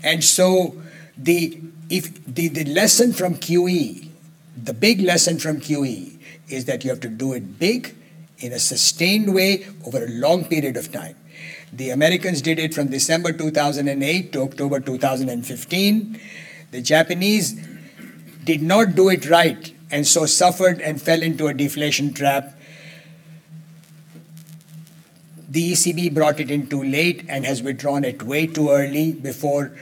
And so the if the, the lesson from QE, the big lesson from QE is that you have to do it big in a sustained way over a long period of time. The Americans did it from December 2008 to October 2015. The Japanese did not do it right and so suffered and fell into a deflation trap. The ECB brought it in too late and has withdrawn it way too early before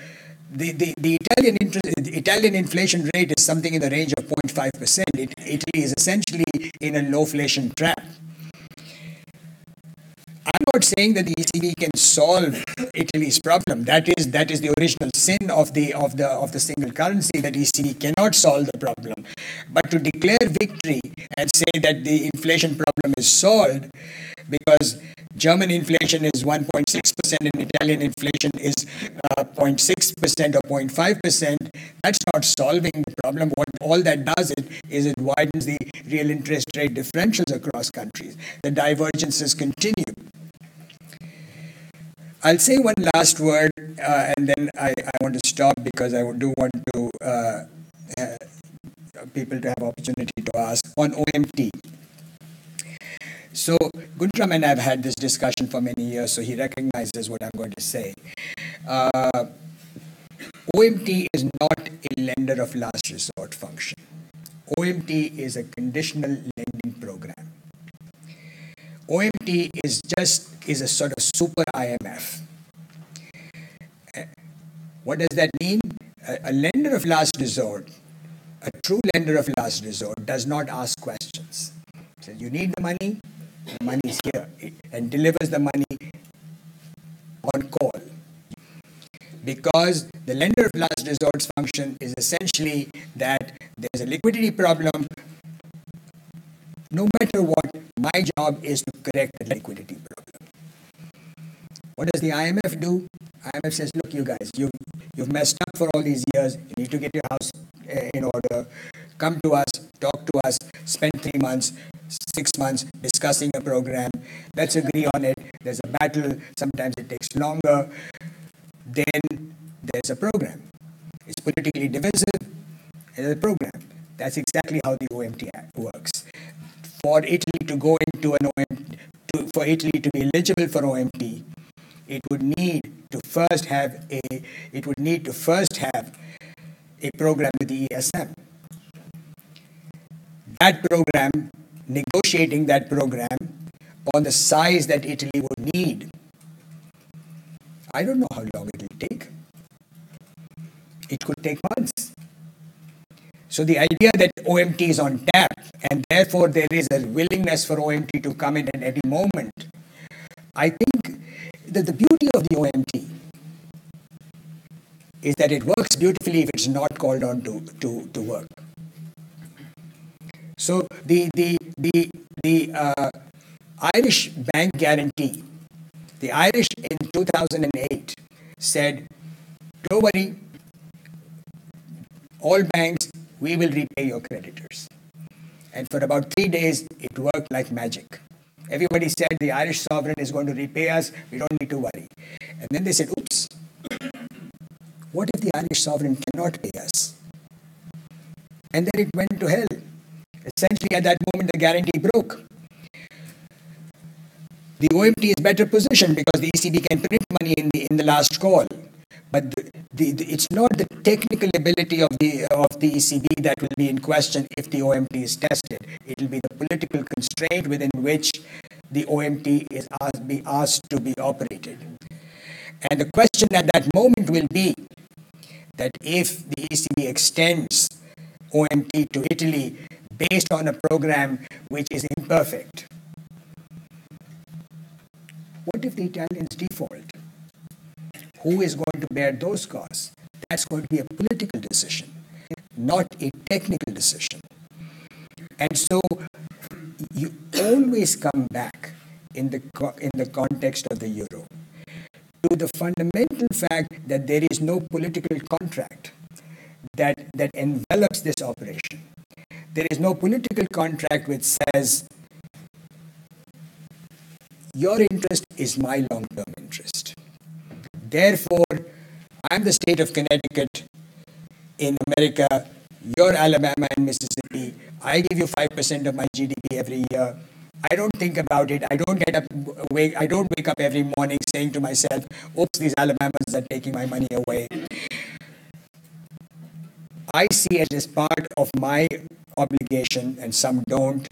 the, the, the Italian interest, Italian inflation rate is something in the range of 0.5%. It, Italy is essentially in a lowflation trap. I'm not saying that the ECB can solve Italy's problem. That is that is the original sin of the of the of the single currency that ECB cannot solve the problem. But to declare victory and say that the inflation problem is solved because German inflation is 1.6% and Italian inflation is uh, 0.6% or 0.5%. That's not solving the problem. What all that does it is it widens the real interest rate differentials across countries. The divergences continue. I'll say one last word uh, and then I, I want to stop because I do want to uh, uh, people to have opportunity to ask on OMT. So Guntram and I have had this discussion for many years, so he recognizes what I'm going to say. Uh, OMT is not a lender of last resort function. OMT is a conditional lending program. OMT is just is a sort of super IMF. What does that mean? A, a lender of last resort, a true lender of last resort, does not ask questions. So you need the money, the money is here and delivers the money on call. Because the lender of last resort's function is essentially that there's a liquidity problem. No matter what, my job is to correct the liquidity problem. What does the IMF do? IMF says, look, you guys, you've, you've messed up for all these years. You need to get your house eh, in order. Come to us, talk to us, spend three months, six months discussing a program. Let's agree on it. There's a battle. Sometimes it takes longer. Then there's a program. It's politically divisive. There's a program. That's exactly how the OMT works. For Italy to go into an OMT, to, for Italy to be eligible for OMT, it would need to first have a, it would need to first have a program with the ESM. That program, negotiating that program on the size that Italy would need, I don't know how long it will take. It could take months. So the idea that OMT is on tap and therefore there is a willingness for OMT to come in at any moment, I think that the beauty of the OMT is that it works beautifully if it's not called on to, to, to work. So the, the, the, the uh, Irish bank guarantee, the Irish in 2008 said, don't worry, all banks, we will repay your creditors. And for about three days, it worked like magic. Everybody said the Irish sovereign is going to repay us, we don't need to worry. And then they said, oops, what if the Irish sovereign cannot pay us? And then it went to hell. Essentially, at that moment, the guarantee broke. The OMT is better positioned because the ECB can print money in the, in the last call. But the, the, the, it's not the technical ability of the, of the ECB that will be in question if the OMT is tested. It will be the political constraint within which the OMT is asked, be asked to be operated. And the question at that moment will be that if the ECB extends OMT to Italy based on a program which is imperfect, what if the Italians default? Who is going to bear those costs? That's going to be a political decision, not a technical decision. And so you always come back in the, in the context of the euro to the fundamental fact that there is no political contract that, that envelops this operation. There is no political contract which says, your interest is my long term interest. Therefore, I'm the state of Connecticut in America, you're Alabama and Mississippi. I give you 5% of my GDP every year. I don't think about it. I don't get up, wake, I don't wake up every morning saying to myself, oops, these Alabamans are taking my money away. I see it as part of my obligation, and some don't,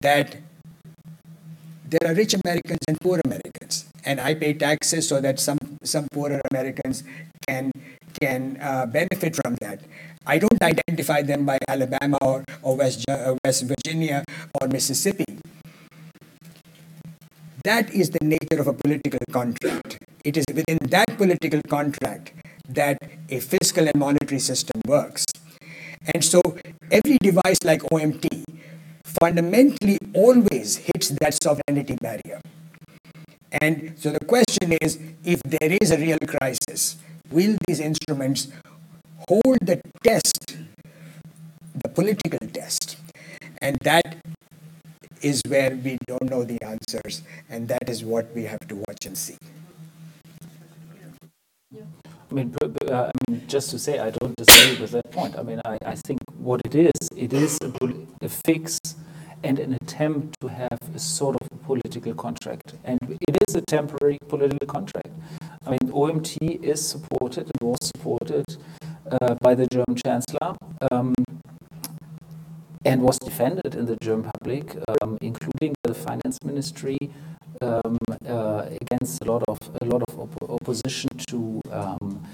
that there are rich Americans and poor Americans, and I pay taxes so that some, some poorer Americans can, can uh, benefit from that. I don't identify them by Alabama or, or West, uh, West Virginia or Mississippi. That is the nature of a political contract. It is within that political contract that a fiscal and monetary system works. And so every device like OMT fundamentally always hits that sovereignty barrier. And so the question is if there is a real crisis, will these instruments hold the test, the political test? And that is where we don't know the answers, and that is what we have to watch and see. I mean, uh, I mean, just to say, I don't disagree with that point. I mean, I, I think what it is, it is a, a fix and an attempt to have a sort of political contract. And it is a temporary political contract. I mean, OMT is supported and was supported uh, by the German Chancellor. Um, and was defended in the German public, um, including the finance ministry, um, uh, against a lot of a lot of op opposition to um,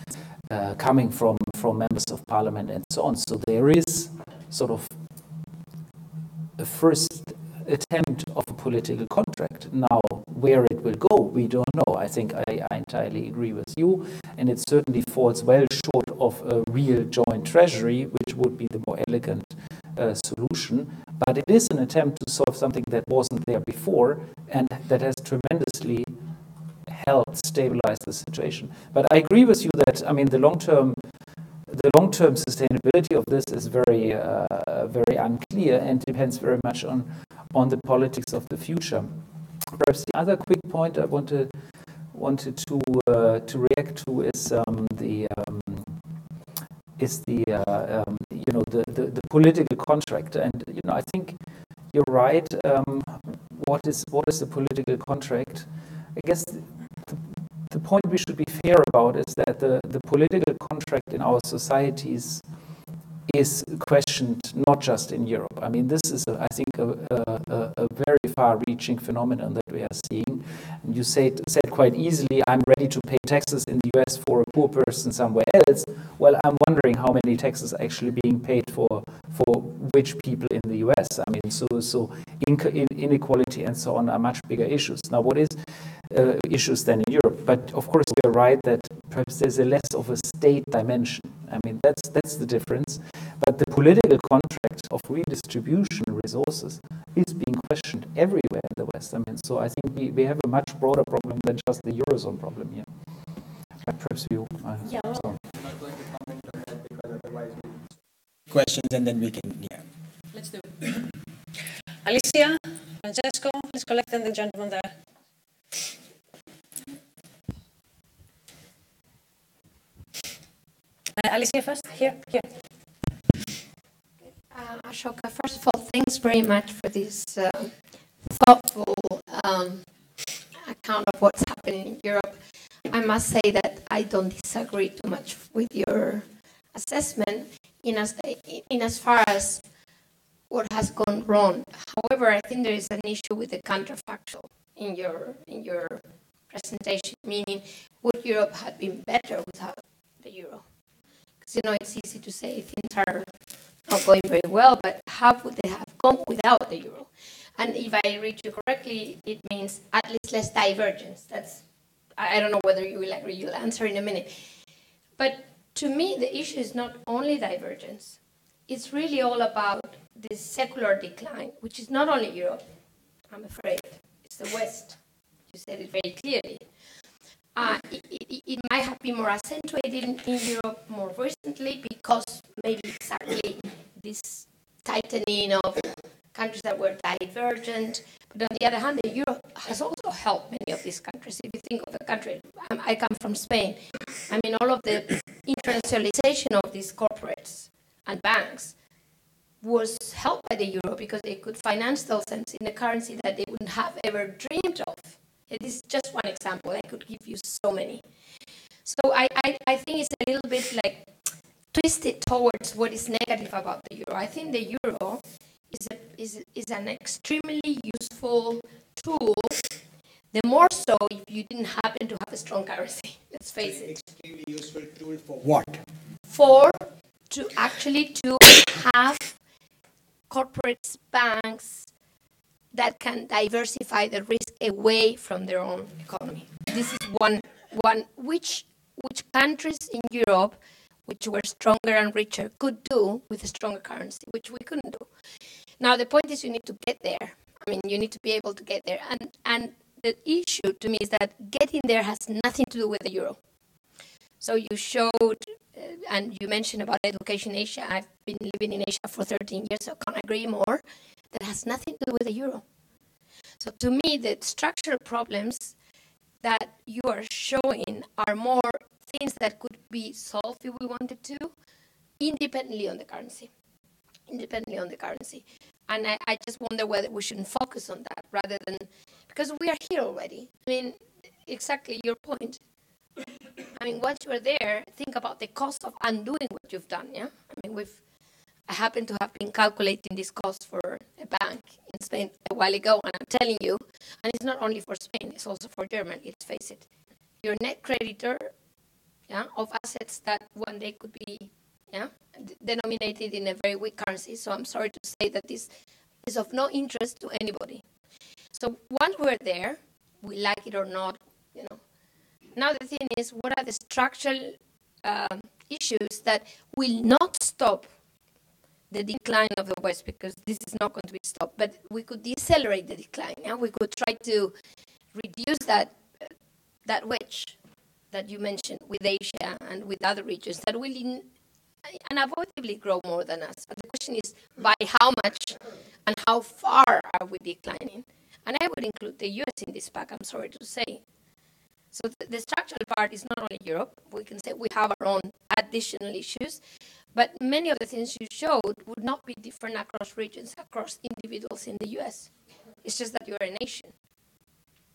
uh, coming from from members of parliament and so on. So there is sort of a first attempt of a political contract. Now, where it will go, we don't know. I think I, I, entirely agree with you, and it certainly falls well short of a real joint treasury, which would be the more elegant uh, solution, but it is an attempt to solve something that wasn't there before and that has tremendously helped stabilize the situation. But I agree with you that I mean the long term the long term sustainability of this is very uh, very unclear and depends very much on on the politics of the future. Perhaps the other quick point I wanted wanted to uh, to react to is um, the um, is the uh, um, you know the, the, the political contract, and you know I think you're right. Um, what is what is the political contract? I guess the, the point we should be fair about is that the, the political contract in our societies is questioned not just in Europe. I mean, this is, I think, a, a, a very far-reaching phenomenon that we are seeing. And you said, said quite easily, I'm ready to pay taxes in the US for a poor person somewhere else. Well, I'm wondering how many taxes are actually being paid for for which people in the US. I mean, so so inequality and so on are much bigger issues. Now, what is uh, issues than in Europe? But of course, you're right that perhaps there's a less of a state dimension. I mean, that's that's the difference. But the political contract of redistribution resources is being questioned everywhere in the West. I mean, so I think we, we have a much broader problem than just the Eurozone problem here. But perhaps you. Uh, yeah. Well, so. I'm not to comment on that because otherwise questions and then we can, yeah. Let's do It. Alicia, Francesco, let's collect the gentleman there. Uh, Alicia first, here, here. Uh, Ashoka, first of all, thanks very much for this uh, thoughtful um, account of what's happening in Europe. I must say that I don't disagree too much with your assessment in as, in as far as what has gone wrong. However, I think there is an issue with the counterfactual in your in your presentation, meaning would Europe have been better without the euro? Because you know it's easy to say things are not going very well, but how would they have gone without the euro? And if I read you correctly, it means at least less divergence. That's I don't know whether you will agree. You'll answer in a minute. But to me, the issue is not only divergence. It's really all about this secular decline, which is not only Europe. I'm afraid the West. You said it very clearly. Uh, it, it, it, might have been more accentuated in, in Europe more recently because maybe exactly this tightening of countries that were divergent. But on the other hand, the has also helped many of these countries. If you think of a country, I come from Spain. I mean, all of the internationalization of these corporates and banks was helped by the euro because they could finance themselves in a currency that they wouldn't have ever dreamed of. This is just one example. I could give you so many. So I, I, I think it's a little bit like twisted towards what is negative about the euro. I think the euro is, a, is, is an extremely useful tool. The more so if you didn't happen to have a strong currency. Let's face it. Extremely useful tool for what? For to actually to have corporate banks that can diversify the risk away from their own economy. This is one one which which countries in Europe which were stronger and richer could do with a stronger currency, which we couldn't do. Now the point is you need to get there. I mean you need to be able to get there. And and the issue to me is that getting there has nothing to do with the euro. So you showed and you mentioned about education Asia. I've been living in Asia for 13 years, so can't agree more. That has nothing to do with the euro. So to me, the structural problems that you are showing are more things that could be solved if we wanted to, independently on the currency. Independently on the currency. And I, I just wonder whether we shouldn't focus on that rather than because we are here already. I mean, exactly your point. I mean, once you are there, think about the cost of undoing what you've done. Yeah, I mean, we've. I happen to have been calculating this cost for a bank in Spain a while ago, and I'm telling you, and it's not only for Spain; it's also for Germany. Let's face it. Your net creditor, yeah, of assets that one day could be, yeah, denominated in a very weak currency. So I'm sorry to say that this is of no interest to anybody. So once we're there, we like it or not, you know, now the thing is, what are the structural um, issues that will not stop the decline of the West because this is not going to be stopped, but we could decelerate the decline. Yeah? We could try to reduce that uh, that wedge that you mentioned with Asia and with other regions that will in, unavoidably grow more than us. But the question is by how much and how far are we declining? And I would include the US in this pack, I'm sorry to say. So the, the structural part is not only Europe. We can say we have our own additional issues, but many of the things you showed would not be different across regions, across individuals in the US. It's just that you're a nation.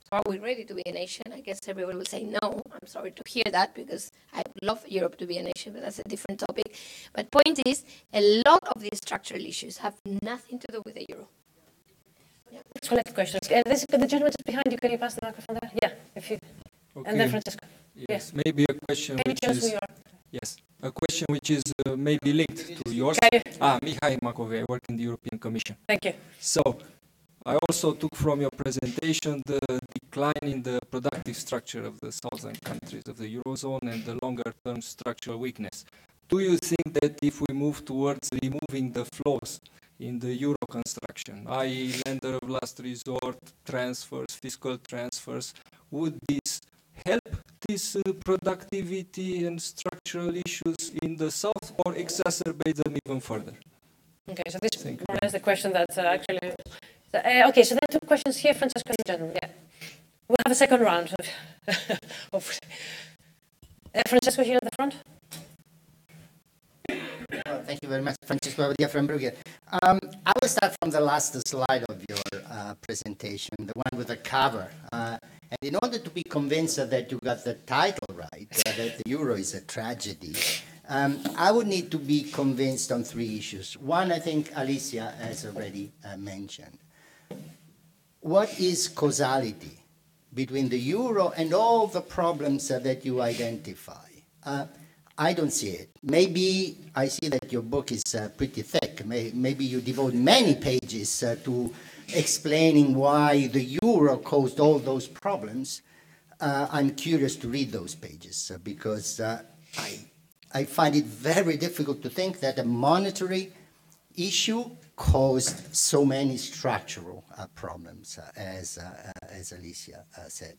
So are we ready to be a nation? I guess everyone will say no. I'm sorry to hear that because I love Europe to be a nation, but that's a different topic. But point is, a lot of these structural issues have nothing to do with the euro. Yeah. Let's collect questions. Uh, this, the gentleman just behind you, can you pass the microphone there? Yeah, if you. Okay. And then Francesco. Yes, yes. maybe a question can which is. Yes, a question which is uh, maybe linked to yours. Ah, Mihai Macovei, I work in the European Commission. Thank you. So, I also took from your presentation the decline in the productive structure of the southern countries of the Eurozone and the longer term structural weakness. Do you think that if we move towards removing the flaws in the euro construction, i.e. lender of last resort, transfers, fiscal transfers, would this help this uh, productivity and structural issues in the south or exacerbate them even further? Okay, so this is the question that uh, actually uh, okay, so there are two questions here, Francesco in general. Yeah. We'll have a second round. Of, uh, Francesco here at the front. Well, thank you very much, Francesco Papadia from Bruegel. Um, I will start from the last slide of your uh, presentation, the one with the cover. Uh, and in order to be convinced that you got the title right, uh, that the euro is a tragedy, um, I would need to be convinced on three issues. One, I think Alicia has already uh, mentioned what is causality between the euro and all the problems uh, that you identify? Uh, I don't see it. Maybe I see that your book is uh, pretty thick. May, maybe you devote many pages uh, to explaining why the euro caused all those problems. Uh, I'm curious to read those pages uh, because I, I find it very difficult to think that a monetary issue caused so many structural uh, problems, uh, as, uh, as Alicia uh, said.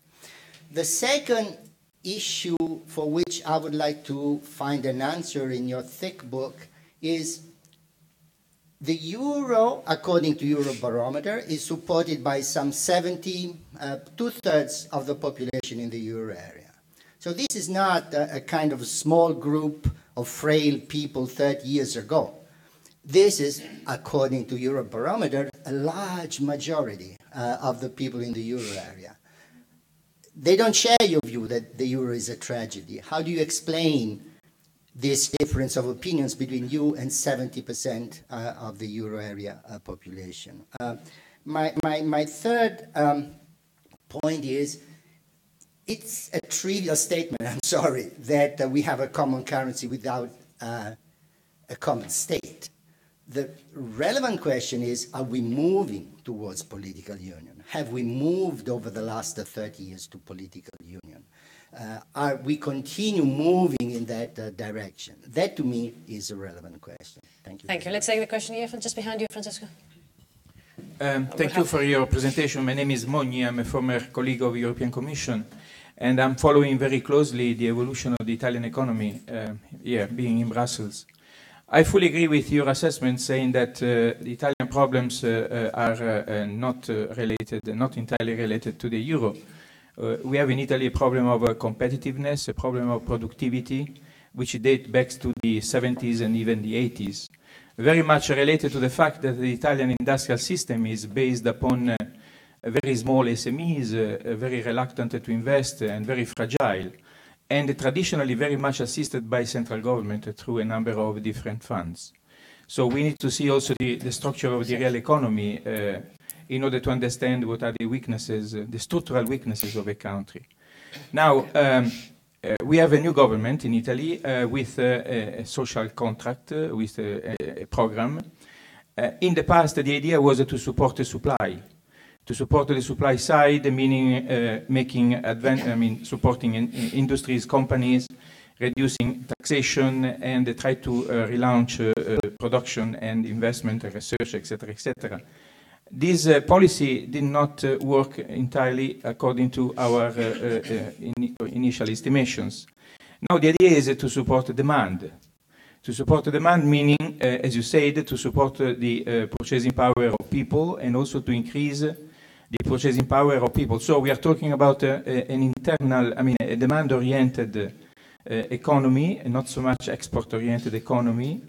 The second issue for which I would like to find an answer in your thick book is the euro, according to Eurobarometer, is supported by some 70, uh, two-thirds of the population in the euro area. So this is not a, a kind of small group of frail people 30 years ago. This is, according to Eurobarometer, a large majority uh, of the people in the euro area. They don't share your view that the euro is a tragedy. How do you explain this difference of opinions between you and 70% uh, of the euro area uh, population? Uh, my, my, my third um, point is it's a trivial statement, I'm sorry, that uh, we have a common currency without uh, a common state. The relevant question is, are we moving towards political union? Have we moved over the last 30 years to political union? Uh, are we continue moving in that uh, direction? That to me is a relevant question. Thank you. Thank you. Let's take the question here, from just behind you, Francesco. Um, thank you for your presentation. My name is Moni. I'm a former colleague of the European Commission, and I'm following very closely the evolution of the Italian economy uh, here, being in Brussels. I fully agree with your assessment saying that uh, the Italian problems uh, uh are uh, uh, not related, not entirely related to the euro. we have in Italy a problem of competitiveness, a problem of productivity, which dates back to the 70s and even the 80s. Very much related to the fact that the Italian industrial system is based upon very small SMEs, very reluctant to invest and very fragile and traditionally very much assisted by central government through a number of different funds. So we need to see also the, the structure of the real economy uh, in order to understand what are the weaknesses, uh, the structural weaknesses of a country. Now, um, uh, we have a new government in Italy uh, with uh, a, a, social contract, uh, with a, a program. in the past, the idea was to support the supply to support the supply side, meaning uh, making advan- I mean, supporting in, in industries, companies, reducing taxation, and uh, try to uh, relaunch uh, uh, production and investment, research, etc., etc. This uh, policy did not work entirely according to our in- initial estimations. Now the idea is to support demand. To support demand, meaning, as you said, to support the purchasing power of people and also to increase the purchasing power of people. So we are talking about uh, an internal, I mean, a demand-oriented uh, economy, and not so much export-oriented economy.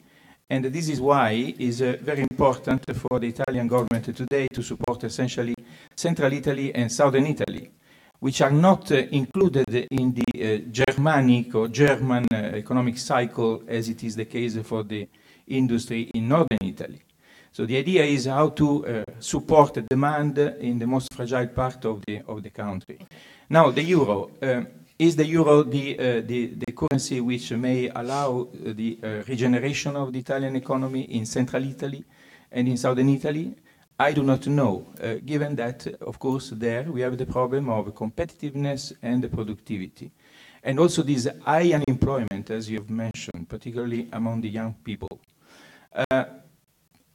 And this is why it is uh, very important for the Italian government today to support essentially central Italy and southern Italy. which are not uh, included in the Germanic or German economic cycle as it is the case for the industry in northern Italy. So the idea is how to uh, support the demand in the most fragile part of the, of the country. Now, the euro. Uh, is the euro the, uh, the, the, currency which may allow the regeneration of the Italian economy in central Italy and in southern Italy? I do not know, uh, given that, of course, there we have the problem of competitiveness and productivity. And also this high unemployment, as you have mentioned, particularly among the young people. Uh,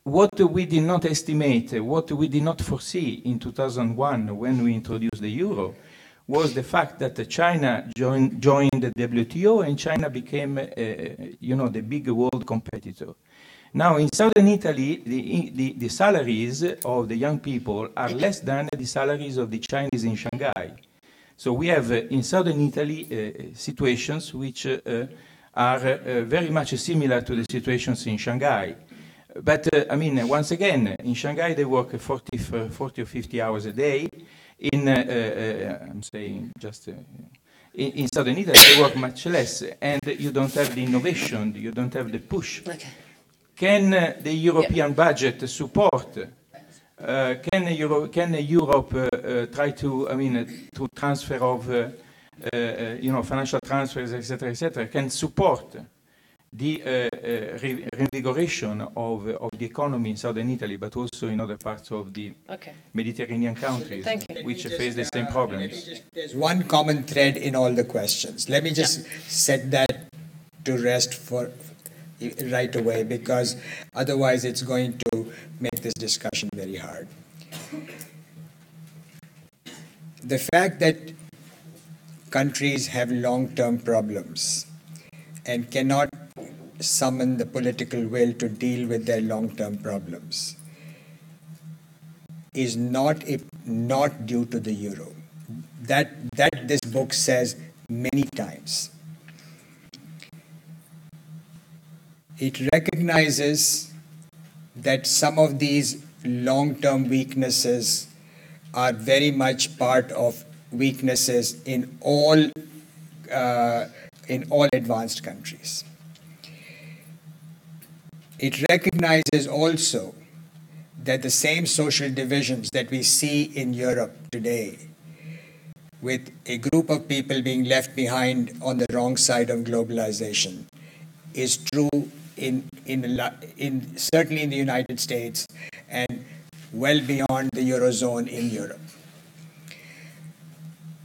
what we did not estimate, what we did not foresee in 2001 when we introduced the euro, was the fact that China joined, joined the WTO and China became, uh, you know, the big world competitor. Now, in southern Italy, the, the, the, salaries of the young people are less than the salaries of the Chinese in Shanghai. So we have uh, in southern Italy uh, situations which uh, are uh, very much similar to the situations in Shanghai. But uh, I mean, once again, in Shanghai they work 40, 40 or 50 hours a day. In, uh, I'm saying just in, in, southern Italy, they work much less, and you don't have the innovation, you don't have the push. Okay. Can the European budget support? Uh, can, Euro, can Europe uh, uh, try to, I mean, to transfer of, you know, financial transfers, etc., etc., can support the uh, uh, re reinvigoration of, of the economy in southern Italy, but also in other parts of the okay. Mediterranean countries, which face the same problems. Just, uh, there's one common thread in all the questions. Let me just yeah. set that to rest for, right away because otherwise it's going to make this discussion very hard. The fact that countries have long term problems and cannot summon the political will to deal with their long term problems is not, a, not due to the euro. That, that this book says many times. it recognizes that some of these long term weaknesses are very much part of weaknesses in all, uh, in all advanced countries. It recognizes also that the same social divisions that we see in Europe today, with a group of people being left behind on the wrong side of globalization, is true in, in, in certainly in the United States and well beyond the Eurozone in Europe.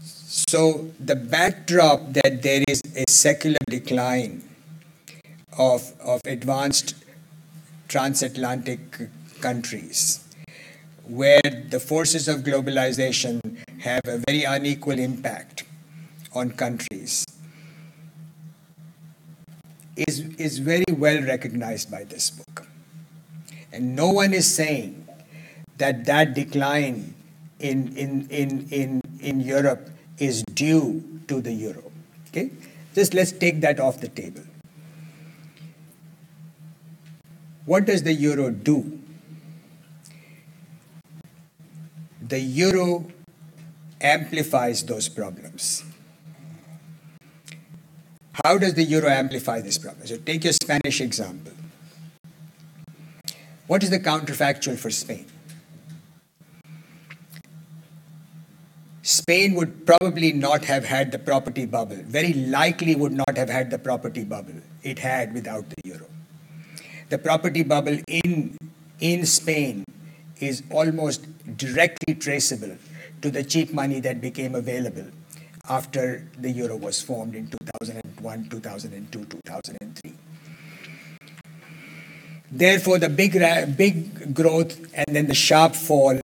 So the backdrop that there is a secular decline of, of advanced transatlantic countries, where the forces of globalization have a very unequal impact on countries, is, is very well recognized by this book. And no one is saying that that decline in, in, in, in, in Europe is due to the euro. Okay? Just let's take that off the table. What does the euro do? The euro amplifies those problems. How does the euro amplify this problem? So take your Spanish example. What is the counterfactual for Spain? Spain would probably not have had the property bubble, very likely would not have had the property bubble it had without the euro. The property bubble in, in Spain is almost directly traceable to the cheap money that became available after the euro was formed in 2001, 2002, 2003. Therefore, the big, big growth and then the sharp fall,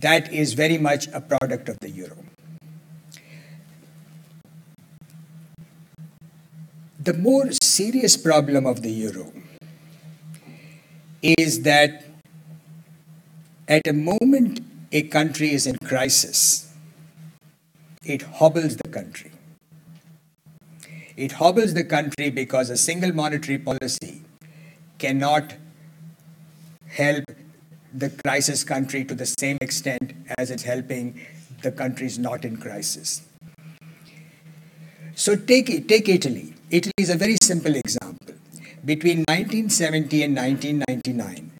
that is very much a product of the euro. The more serious problem of the euro is that at a moment a country is in crisis, it hobbles the country. It hobbles the country because a single monetary policy cannot help the crisis country to the same extent as it's helping the countries not in crisis. So take, take Italy. Italy is a very simple example. Between 1970 and 1999,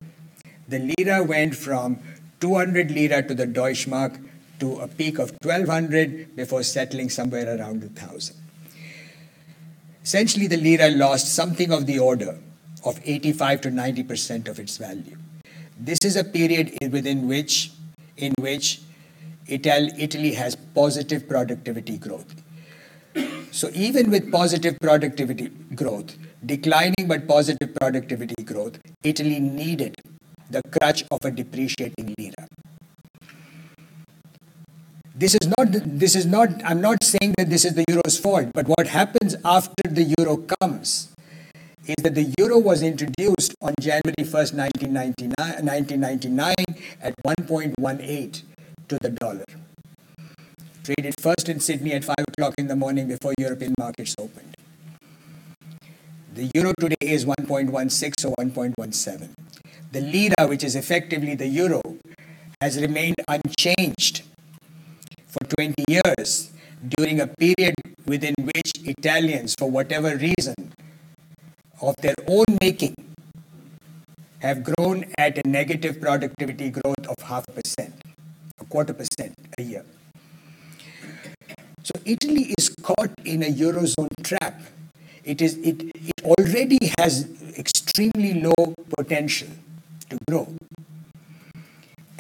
the lira went from 200 lira to the Deutschmark to a peak of 1200 before settling somewhere around 1000. Essentially, the lira lost something of the order of 85 to 90% of its value. This is a period within which, in which Italy has positive productivity growth. So even with positive productivity growth, declining but positive productivity growth, Italy needed the crutch of a depreciating lira. This is not, this is not, I'm not saying that this is the euro's fault, but what happens after the euro comes is that the euro was introduced on January 1st, 1999, at 1.18 to the dollar. Traded first in Sydney at 5 o'clock in the morning before European markets opened. The euro today is 1.16 or 1.17. The lira, which is effectively the euro, has remained unchanged for 20 years during a period within which Italians, for whatever reason, of their own making, have grown at a negative productivity growth of half a percent, a quarter percent a year. So Italy is caught in a eurozone trap. It is it, it already has extremely low potential to grow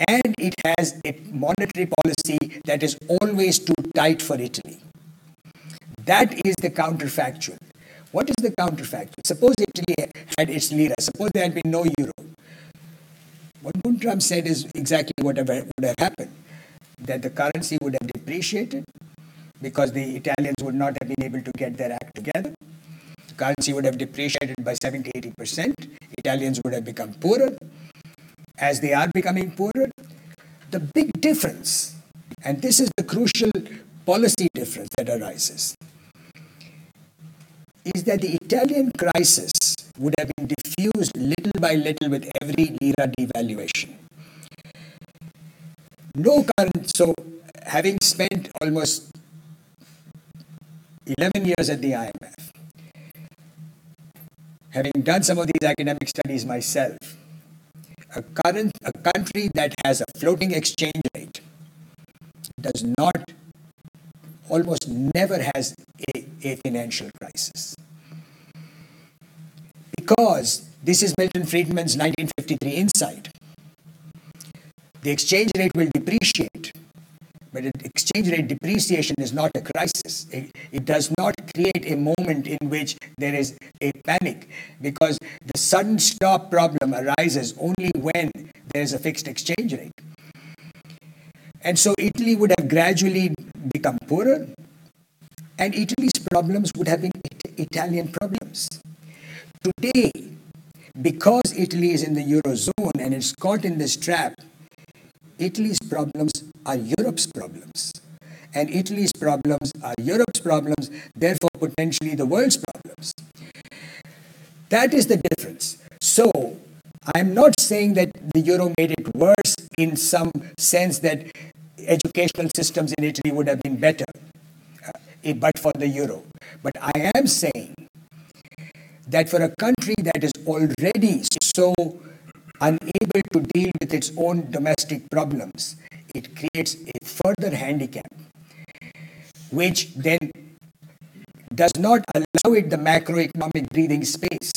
and it has a monetary policy that is always too tight for Italy. That is the counterfactual. What is the counterfactual? Suppose Italy had its lira, suppose there had been no euro. What Trump said is exactly what would have happened that the currency would have depreciated because the Italians would not have been able to get their act together. The currency would have depreciated by 70 80%. Italians would have become poorer as they are becoming poorer. The big difference, and this is the crucial policy difference that arises, is that the Italian crisis would have been diffused little by little with every lira devaluation. No current, so having spent almost 11 years at the IMF, having done some of these academic studies myself, a, current, a country that has a floating exchange rate does not, almost never has a, a financial crisis. Because this is Milton Friedman's 1953 insight. The exchange rate will depreciate but exchange rate depreciation is not a crisis. It, it, does not create a moment in which there is a panic because the sudden stop problem arises only when there is a fixed exchange rate. And so Italy would have gradually become poorer, and Italy's problems would have been Italian problems. Today, because Italy is in the Eurozone and it's caught in this trap, Italy's problems are Europe's problems. And Italy's problems are Europe's problems, therefore, potentially the world's problems. That is the difference. So, I'm not saying that the euro made it worse in some sense that educational systems in Italy would have been better uh, but for the euro. But I am saying that for a country that is already so unable to deal with its own domestic problems, it creates a further handicap, which then does not allow it the macroeconomic breathing space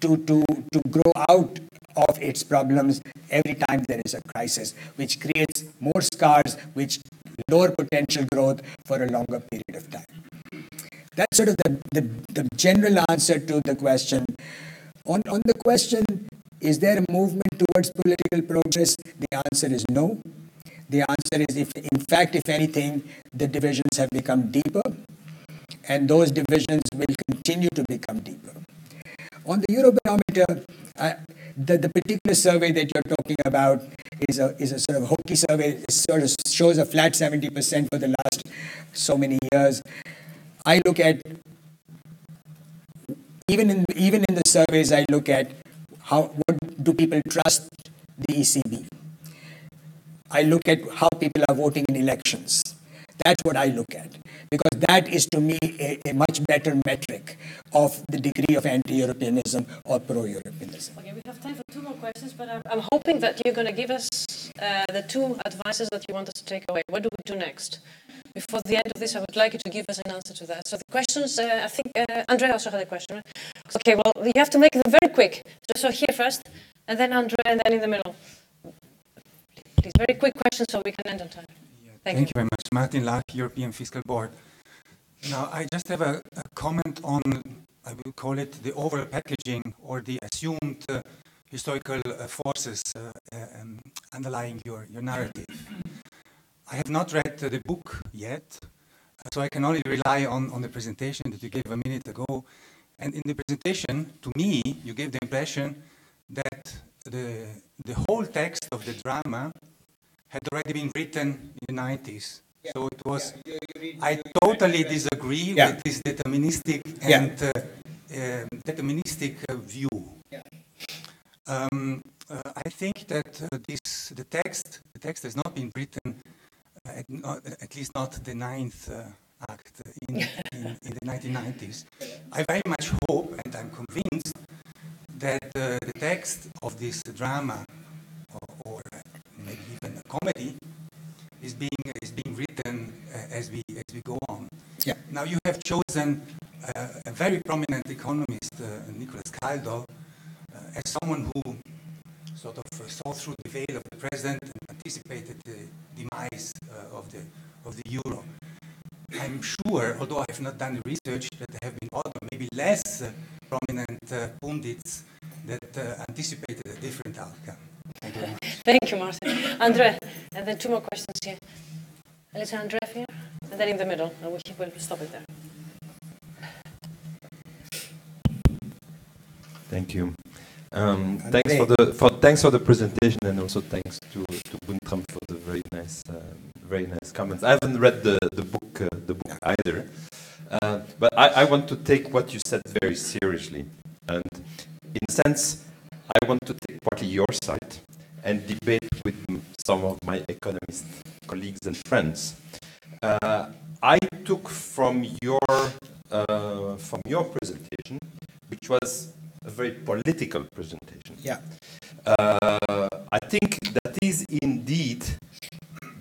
to, to, to grow out of its problems every time there is a crisis, which creates more scars, which lower potential growth for a longer period of time. That's sort of the, the, the general answer to the question. On, on the question, is there a movement towards political progress? The answer is no. The answer is, if, in fact, if anything, the divisions have become deeper, and those divisions will continue to become deeper. On the Eurobarometer, uh, the, the particular survey that you're talking about is a, is a sort of hokey survey. It sort of shows a flat 70% for the last so many years. I look at, even in, even in the surveys, I look at how, what do people trust the ECB? I look at how people are voting in elections. That's what I look at because that is to me a, a much better metric of the degree of anti-Europeanism or pro-Europeanism. Okay, we have time for two more questions, but I'm, I'm hoping that you're going to give us uh, the two advices that you want us to take away. What do we do next? Before the end of this, I would like you to give us an answer to that. So the questions, uh, I think uh, Andrea also had a question. Okay, well, you have to make them very quick. So, so here first, and then Andrea, and then in the middle. Please, very quick questions so we can end on time. Thank, Thank you. you. very much. Martin Larch, European Fiscal Board. Now, I just have a, a comment on, I will call it the over-packaging or the assumed uh, historical uh, forces uh, um, underlying your, your narrative. I have not read the book yet, so I can only rely on, on the presentation that you gave a minute ago. And in the presentation, to me, you gave the impression that the, the whole text of the drama had already been written in the 90s. Yeah. So it was, yeah. you, you I totally disagree yeah. with this deterministic and uh, uh, deterministic uh, view. Um, uh, I think that uh, this, the text, the text has not been written, not, at, least not the ninth act in, in, in, the 1990s. I very much hope, and I'm convinced, that the text of this drama, or, or maybe even a comedy, is being is being written uh, as we as we go on. Yeah. Now you have chosen uh, a very prominent economist, uh, Nicholas Kaldor, uh, as someone who sort of uh, saw through the veil of the president and anticipated the demise uh, of the of the euro. I'm sure, although I have not done the research, that there have been other, maybe less prominent pundits that anticipated a different outcome. Thank you Thank you, Martin. Andre, and then two more questions here. Elisa Andre here, and then in the middle, and we will stop it there. Thank you. Um, thanks for the for thanks for the presentation and also thanks to to Guntram for the very nice uh, very nice comments. I haven't read the the book uh, the book either, uh, but I, I want to take what you said very seriously, and in a sense, I want to take partly your side and debate with some of my economist colleagues and friends. Uh, I took from your uh, from your presentation, which was a very political presentation. Yeah. Uh, I think that is indeed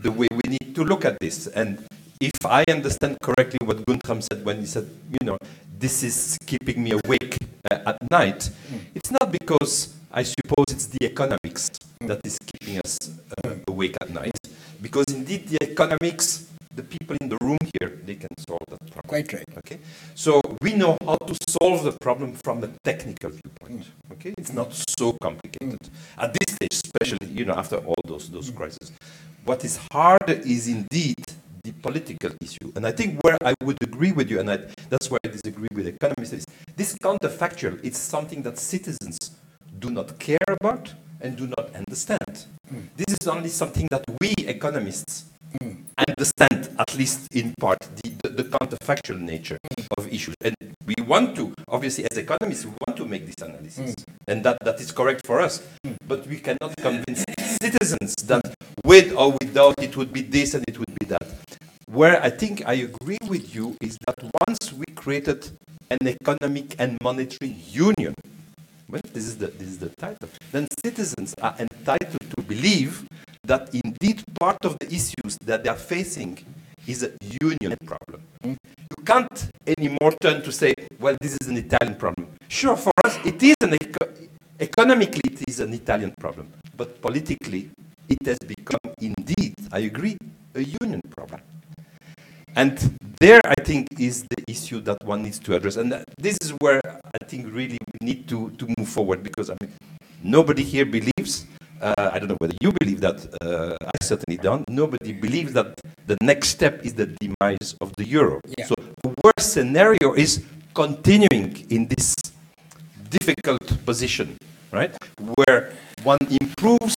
the way we need to look at this. And if I understand correctly what Guntram said when he said, you know, this is keeping me awake uh, at night, mm. it's not because I suppose it's the economics that is keeping us uh, awake at night. Because indeed, the economics, the people in the room here, they can solve that problem. Quite right. Okay, so we know how to solve the problem from a technical viewpoint. Okay, it's not so complicated at this stage, especially you know after all those those crises. What is harder is indeed the political issue. And I think where I would agree with you, and I, that's where I disagree with economists, is this counterfactual. It's something that citizens do not care about and do not understand. Mm. This is only something that we economists mm. Understand, at least in part, the, the, the counterfactual nature of issues. And we want to, obviously, as economists, we want to make this analysis. And that, that is correct for us. But we cannot convince citizens that with or without it would be this and it would be that. Where I think I agree with you is that once we created an economic and monetary union, well, this is the this is the title. Then citizens are entitled to believe that indeed part of the issues that they are facing is a union problem. Mm. You can't anymore turn to say, well, this is an Italian problem. Sure, for us, it is an eco economically it is an Italian problem, but politically, it has become indeed, I agree, a union problem. And there, I think, is the issue that one needs to address. And this is where I think really we need to, to move forward because, I mean, nobody here believes, uh, I don't know whether you believe that, uh, I certainly don't, nobody believes that the next step is the demise of the euro. Yeah. So the worst scenario is continuing in this difficult position, right? Where one improves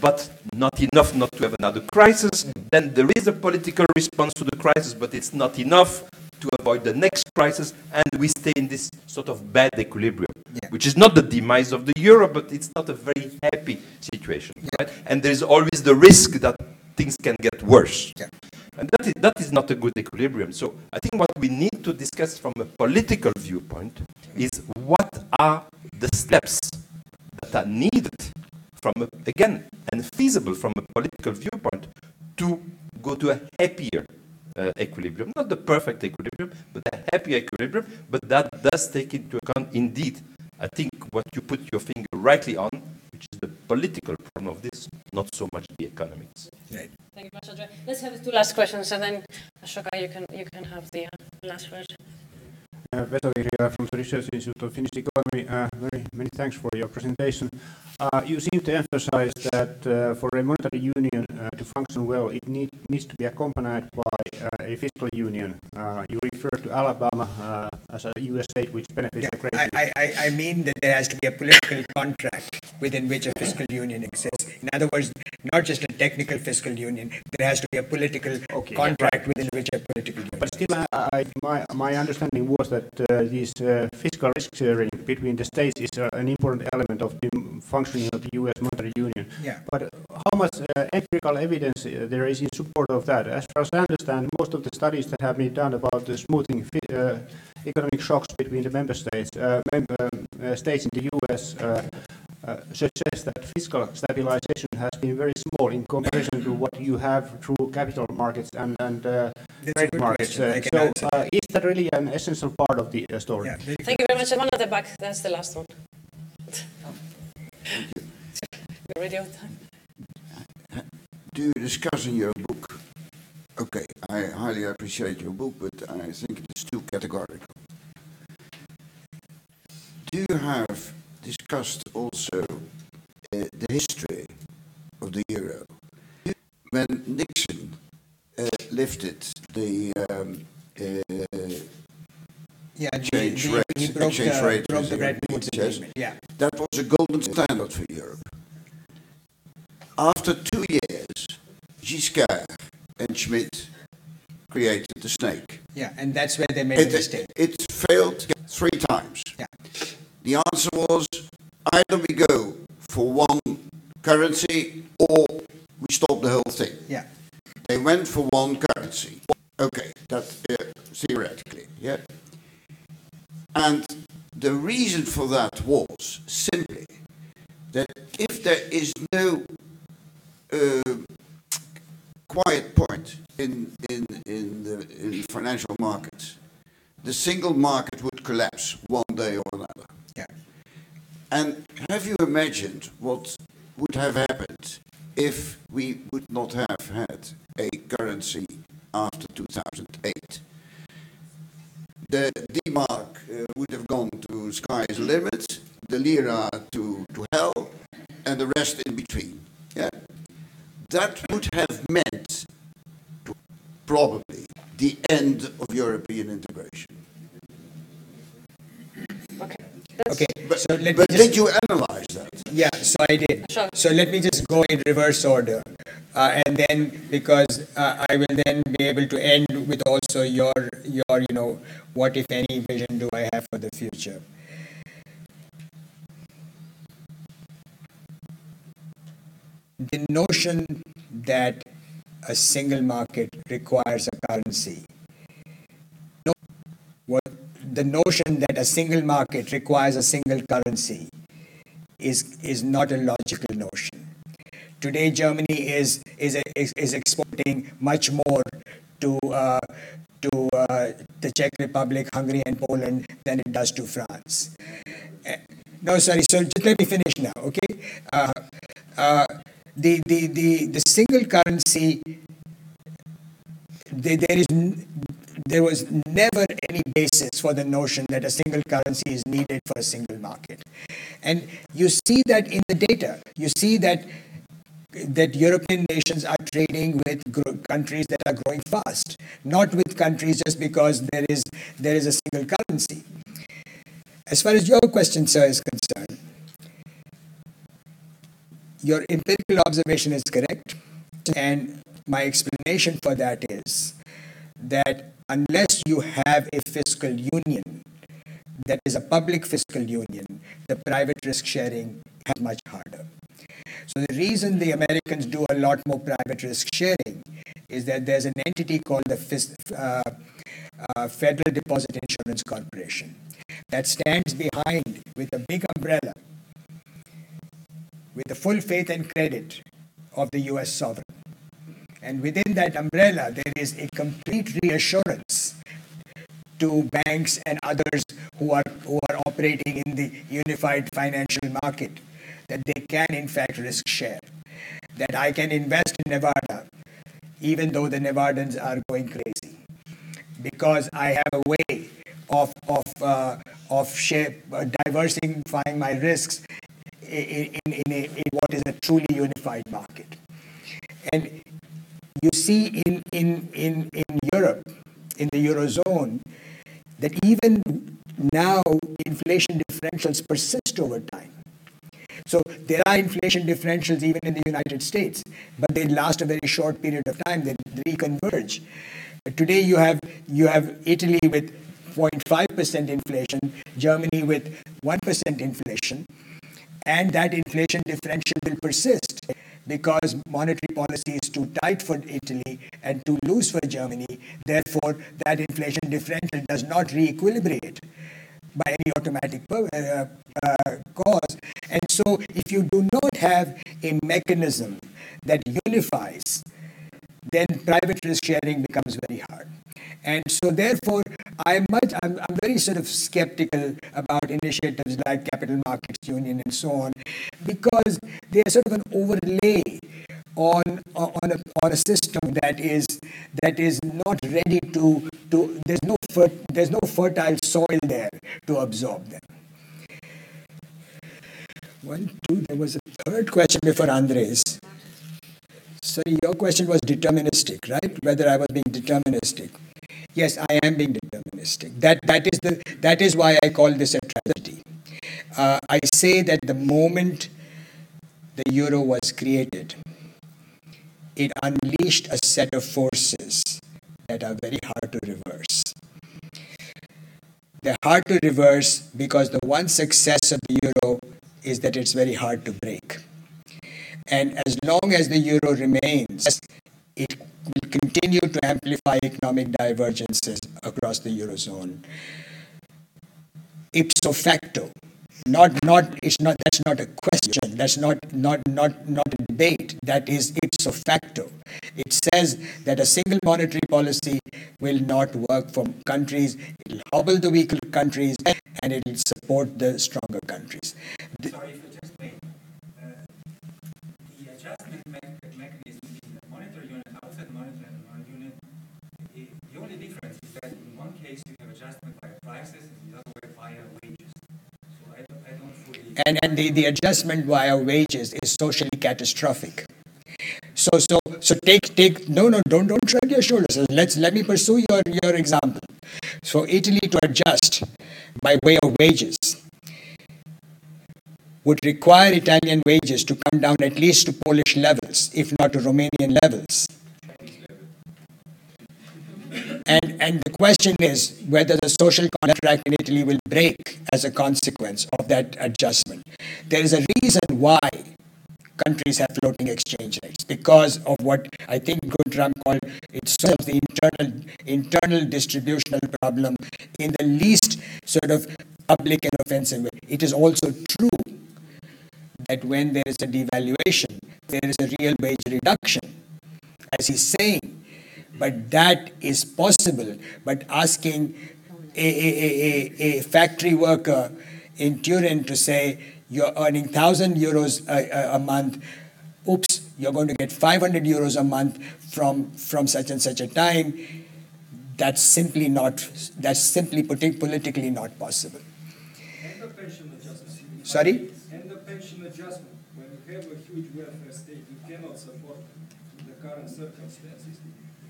but not enough not to have another crisis. Then there is a political response to the crisis, but it's not enough to avoid the next crisis, and we stay in this sort of bad equilibrium, yeah. which is not the demise of the euro, but it's not a very happy situation. Yeah. Right? And there is always the risk that things can get worse. Yeah. And that is, that is not a good equilibrium. So I think what we need to discuss from a political viewpoint is what are the steps that are needed from, a, again, and feasible from a political viewpoint to go to a happier uh, equilibrium. Not the perfect equilibrium, but a happy equilibrium. But that does take into account, indeed, I think what you put your finger rightly on, which is the political problem of this, not so much the economics. Right. Thank you much, Andre. Let's have two last questions, and then Ashoka, you can you can have the uh, last word. Uh, Vesa Vihriälä from the Research Institute of Finnish Economy. Uh, very many thanks for your presentation. Uh, you seem to emphasize that uh, for a monetary union uh, to function well, it need, needs to be accompanied by uh, a fiscal union. Uh, you refer to Alabama uh, as a U.S. state which benefits Yeah, greatly. I, I, I mean that there has to be a political contract within which a fiscal union exists. In other words, not just a technical fiscal union, there has to be a political Okay. contract within which a political union But still, I, I, my, my understanding was that uh, this uh, fiscal risk sharing between the states is uh, an important element of the functioning of the U.S. monetary union. Yeah. But how much uh, empirical evidence uh, there is in support of that? As far as I understand, most of the studies that have been done about the smoothing fi- uh, economic shocks between the member states, uh, mem- um, uh, states in the U.S. Uh, uh, suggest that fiscal stabilization has been very small in comparison to what you have through capital markets and, and uh, trade markets. Uh, so, uh, is that really an essential part of the uh, story? Yeah, Thank you very much. And one at the back. That's the last one. You're on time. do you discuss in your book? Okay, I highly appreciate your book, but I think it's too categorical. Do you have discussed also uh, the history of the euro? When Nixon uh, lifted the um, uh, Yeah, Exchange the- rate- he broke exchange the, rate broke the Bretton Woods agreement. Yeah. that was a golden standard for Europe. After two years, Giscard and Schmidt created the snake. Yeah, and that's where they made It, mistake. it failed three times. Yeah. The answer was either we go for one currency or we stop the whole thing. Yeah. They went for one currency. Okay, that uh, theoretically, yeah. And the reason for that was simply that if there is no uh, quiet point in, in, in the in financial markets, the single market would collapse one day or another. Yeah. And have you imagined what would have happened if we would not have had a currency after 2008? The D-mark uh, would have gone to sky's limit, the lira to, to hell, and the rest in between. Yeah? That would have meant probably the end of European integration. Okay. Okay, But, so let me but just, did you analyze that? yeah, so I did. Sure. So let me just go in reverse order. Uh, and then, because uh, I will then be able to end with also your, your, you know, what if any vision do I have for the future? The notion that a single market requires a currency. No, what, the notion that a single market requires a single currency is, is not a logical notion. Today, Germany is, is, is, exporting much more to, uh, to uh, the Czech Republic, Hungary, and Poland than it does to France. Eh, no, sorry, so just let me finish now, okay? The, the, the, the single currency, there, there, is, there was never any basis for the notion that a single currency is needed for a single market. And you see that in the data. You see that that European nations are trading with countries that are growing fast, not with countries just because there is there is a single currency. As far as your question, sir, is concerned, your empirical observation is correct, and my explanation for that is that unless you have a fiscal union that is a public fiscal union, the private risk sharing is much harder. So the reason the Americans do a lot more private risk sharing is that there's an entity called the uh, uh, Federal Deposit Insurance Corporation that stands behind with a big umbrella with the full faith and credit of the US sovereign. And within that umbrella, there is a complete reassurance to banks and others who are, who are operating in the unified financial market that they can, in fact, risk share. That I can invest in Nevada even though the Nevadans are going crazy. Because I have a way of, of, uh, of shape, uh, diversifying my risks in, in, a, in what is a truly unified market. And you see in, in, in, in Europe, in the Eurozone, that even now inflation differentials persist over time. So there are inflation differentials even in the United States, but they last a very short period of time, they reconverge. Today you have, you have Italy with 0.5% inflation, Germany with 1% inflation, and that inflation differential will persist because monetary policy is too tight for Italy and too loose for Germany. Therefore, that inflation differential does not re-equilibrate by any automatic uh, uh, cause. And so, if you do not have a mechanism that unifies, then private risk sharing becomes very hard. And so, therefore, I'm, much, I'm, I'm very sort of skeptical about initiatives like Capital Markets Union and so on, because they are sort of an overlay on on a, on a system that is that is not ready to to there's no fer, there's no fertile soil there to absorb them. One, two, there was a third question before Andres. Sorry, your question was deterministic, right? Whether I was being deterministic. Yes, I am being deterministic. That, that, is, the, that is why I call this a tragedy. Uh, I say that the moment the euro was created, it unleashed a set of forces that are very hard to reverse. They're hard to reverse because the one success of the euro is that it's very hard to break. And as long as the euro remains, it will continue to amplify economic divergences across the eurozone. Ipso facto, not not it's not that's not a question that's not not not not a debate that is ipso facto it says that a single monetary policy will not work for countries it will hobble the weaker countries and it will support the stronger countries Sorry adjustment me- mechanism in the monetary unit outside monetary unit, the only difference is that in one case you have adjustment by prices and the other way via wages. So I don't, I don't fully. And, and the, the adjustment via wages is socially catastrophic. So so so take take no no don't don't shrug your shoulders. Let's let me pursue your your example. So Italy to adjust by way of wages would require Italian wages to come down at least to Polish levels, if not to Romanian levels. And, and the question is whether the social contract in Italy will break as a consequence of that adjustment. There is a reason why countries have floating exchange rates because of what I think Guntram called it solves the internal internal distributional problem in the least sort of public and offensive way. It is also true that when there is a devaluation, there is a real wage reduction, as he's saying. But that is possible. But asking a, a, a, a factory worker in Turin to say, you're earning 1,000 euros a, a, month, oops, you're going to get 500 euros a month from, from such and such a time, that's simply not, that's simply politically not possible. Sorry? Pension adjustment, when you have a huge welfare state, you cannot support the current circumstances.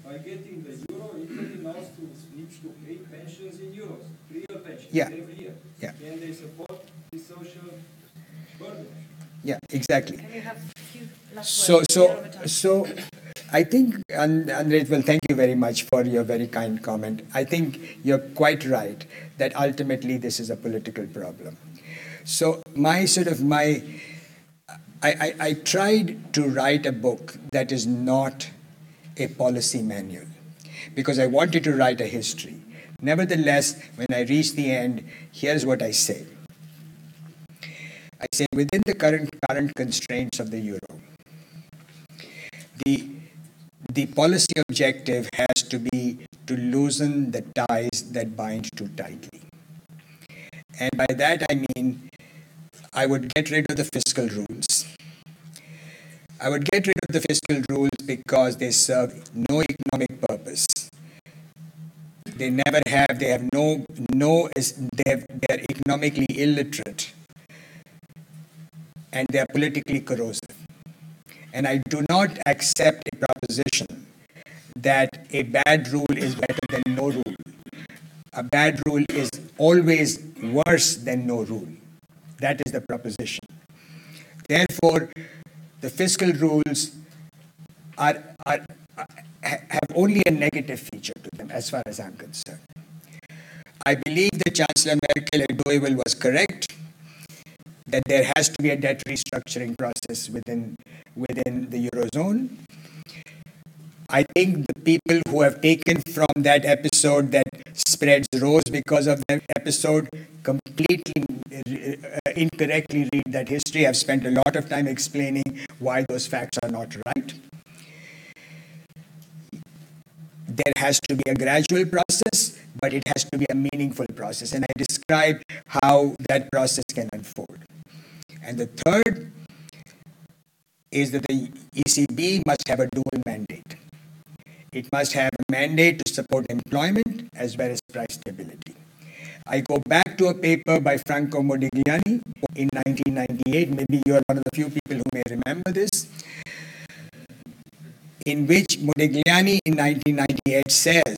By getting the euro, Italy now needs to pay pensions in euros, real pensions yeah. every year. Yeah. Can they support the social burden? Yeah, exactly. So, so, so, I think, Andres, well, thank you very much for your very kind comment. I think you're quite right that ultimately this is a political problem. So my sort of my, I, I, I tried to write a book that is not a policy manual because I wanted to write a history. Nevertheless, when I reach the end, here's what I say. I say within the current current constraints of the euro, the the policy objective has to be to loosen the ties that bind too tightly. And by that I mean I would get rid of the fiscal rules. I would get rid of the fiscal rules because they serve no economic purpose. They never have, they have no, no they, have, they are economically illiterate and they are politically corrosive. And I do not accept a proposition that a bad rule is better than no rule. A bad rule is always worse than no rule. That is the proposition. Therefore, the fiscal rules are, are, have only a negative feature to them as far as I'm concerned. I believe that Chancellor Merkel at Deauville was correct that there has to be a debt restructuring process within, within the Eurozone. I think the people who have taken from that episode that spreads rose because of that episode completely uh, incorrectly read that history. I've spent a lot of time explaining why those facts are not right. There has to be a gradual process, but it has to be a meaningful process. And I describe how that process can unfold. And the third is that the ECB must have a dual mandate. It must have a mandate to support employment as well as price stability. I go back to a paper by Franco Modigliani in 1998. Maybe you are one of the few people who may remember this. In which Modigliani in 1998 says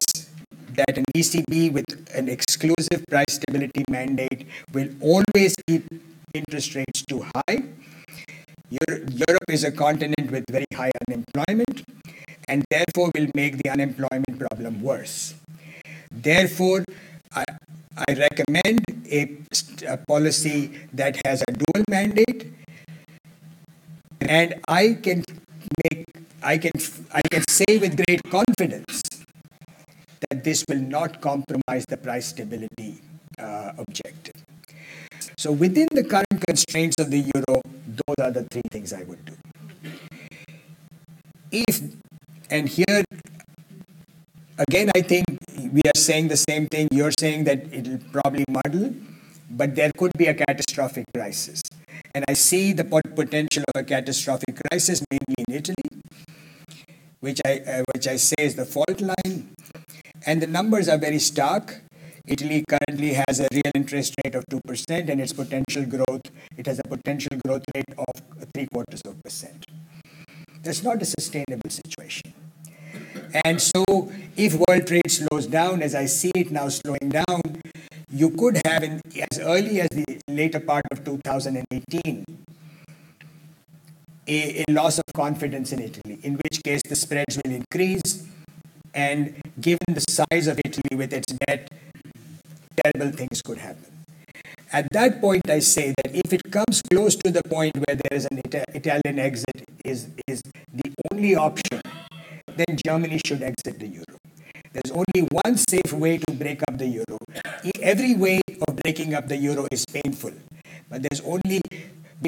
that an ECB with an exclusive price stability mandate will always keep interest rates too high. Europe is a continent with very high unemployment and therefore will make the unemployment problem worse. Therefore, I, I recommend a, a, policy that has a dual mandate, and I can make I can I can say with great confidence that this will not compromise the price stability uh, objective. So within the current constraints of the euro, those are the three things I would do. If, and here, again, I think we are saying the same thing. You're saying that it'll probably muddle, but there could be a catastrophic crisis. And I see the potential of a catastrophic crisis, mainly in Italy, which I, uh, which I say is the fault line. And the numbers are very stark. Italy currently has a real interest rate of 2% and its potential growth, it has a potential growth rate of three quarters of a percent. That's not a sustainable situation. And so if world trade slows down, as I see it now slowing down, you could have in, as early as the later part of 2018 a, a loss of confidence in Italy, in which case the spreads will increase and given the size of Italy with its debt, terrible things could happen. At that point, I say that if it comes close to the point where there is an Ita- Italian exit is, is the only option, then Germany should exit the euro. There's only one safe way to break up the euro. Every way of breaking up the euro is painful, but there's only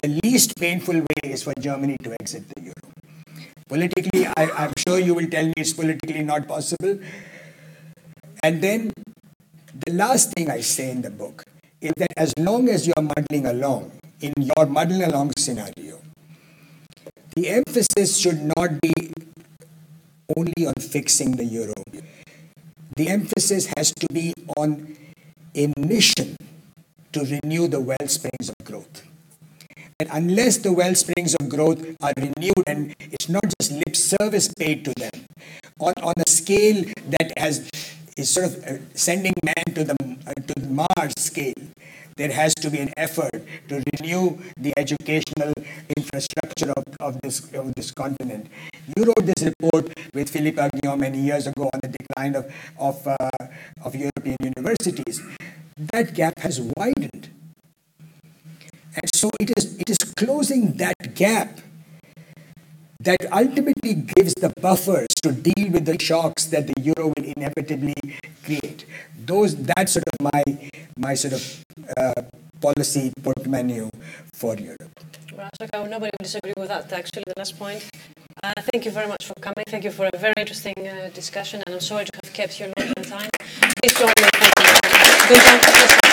the least painful way is for Germany to exit the euro. Politically, I, I'm sure you will tell me it's politically not possible. And then the last thing I say in the book is that as long as you are muddling along, in your muddling along scenario, the emphasis should not be only on fixing the euro. The emphasis has to be on a mission to renew the well springs of growth. And unless the well springs of growth are renewed, and it's not just lip service paid to them, on, on a scale that has is sort of uh, sending man to the, uh, to Mars scale. There has to be an effort to renew the educational infrastructure of, of, this, of this continent. You wrote this report with Philippe Aghion many years ago on the decline of, of, uh, of European universities. That gap has widened. And so it is, it is closing that gap that ultimately gives the buffers to deal with the shocks that the euro will inevitably create. Those, that's sort of my, my sort of uh, policy portmanteau for Europe. Well, nobody will disagree with that, actually, the last point. Uh, thank you very much for coming. Thank you for a very interesting uh, discussion, and I'm sorry to have kept you a long time. Please join me.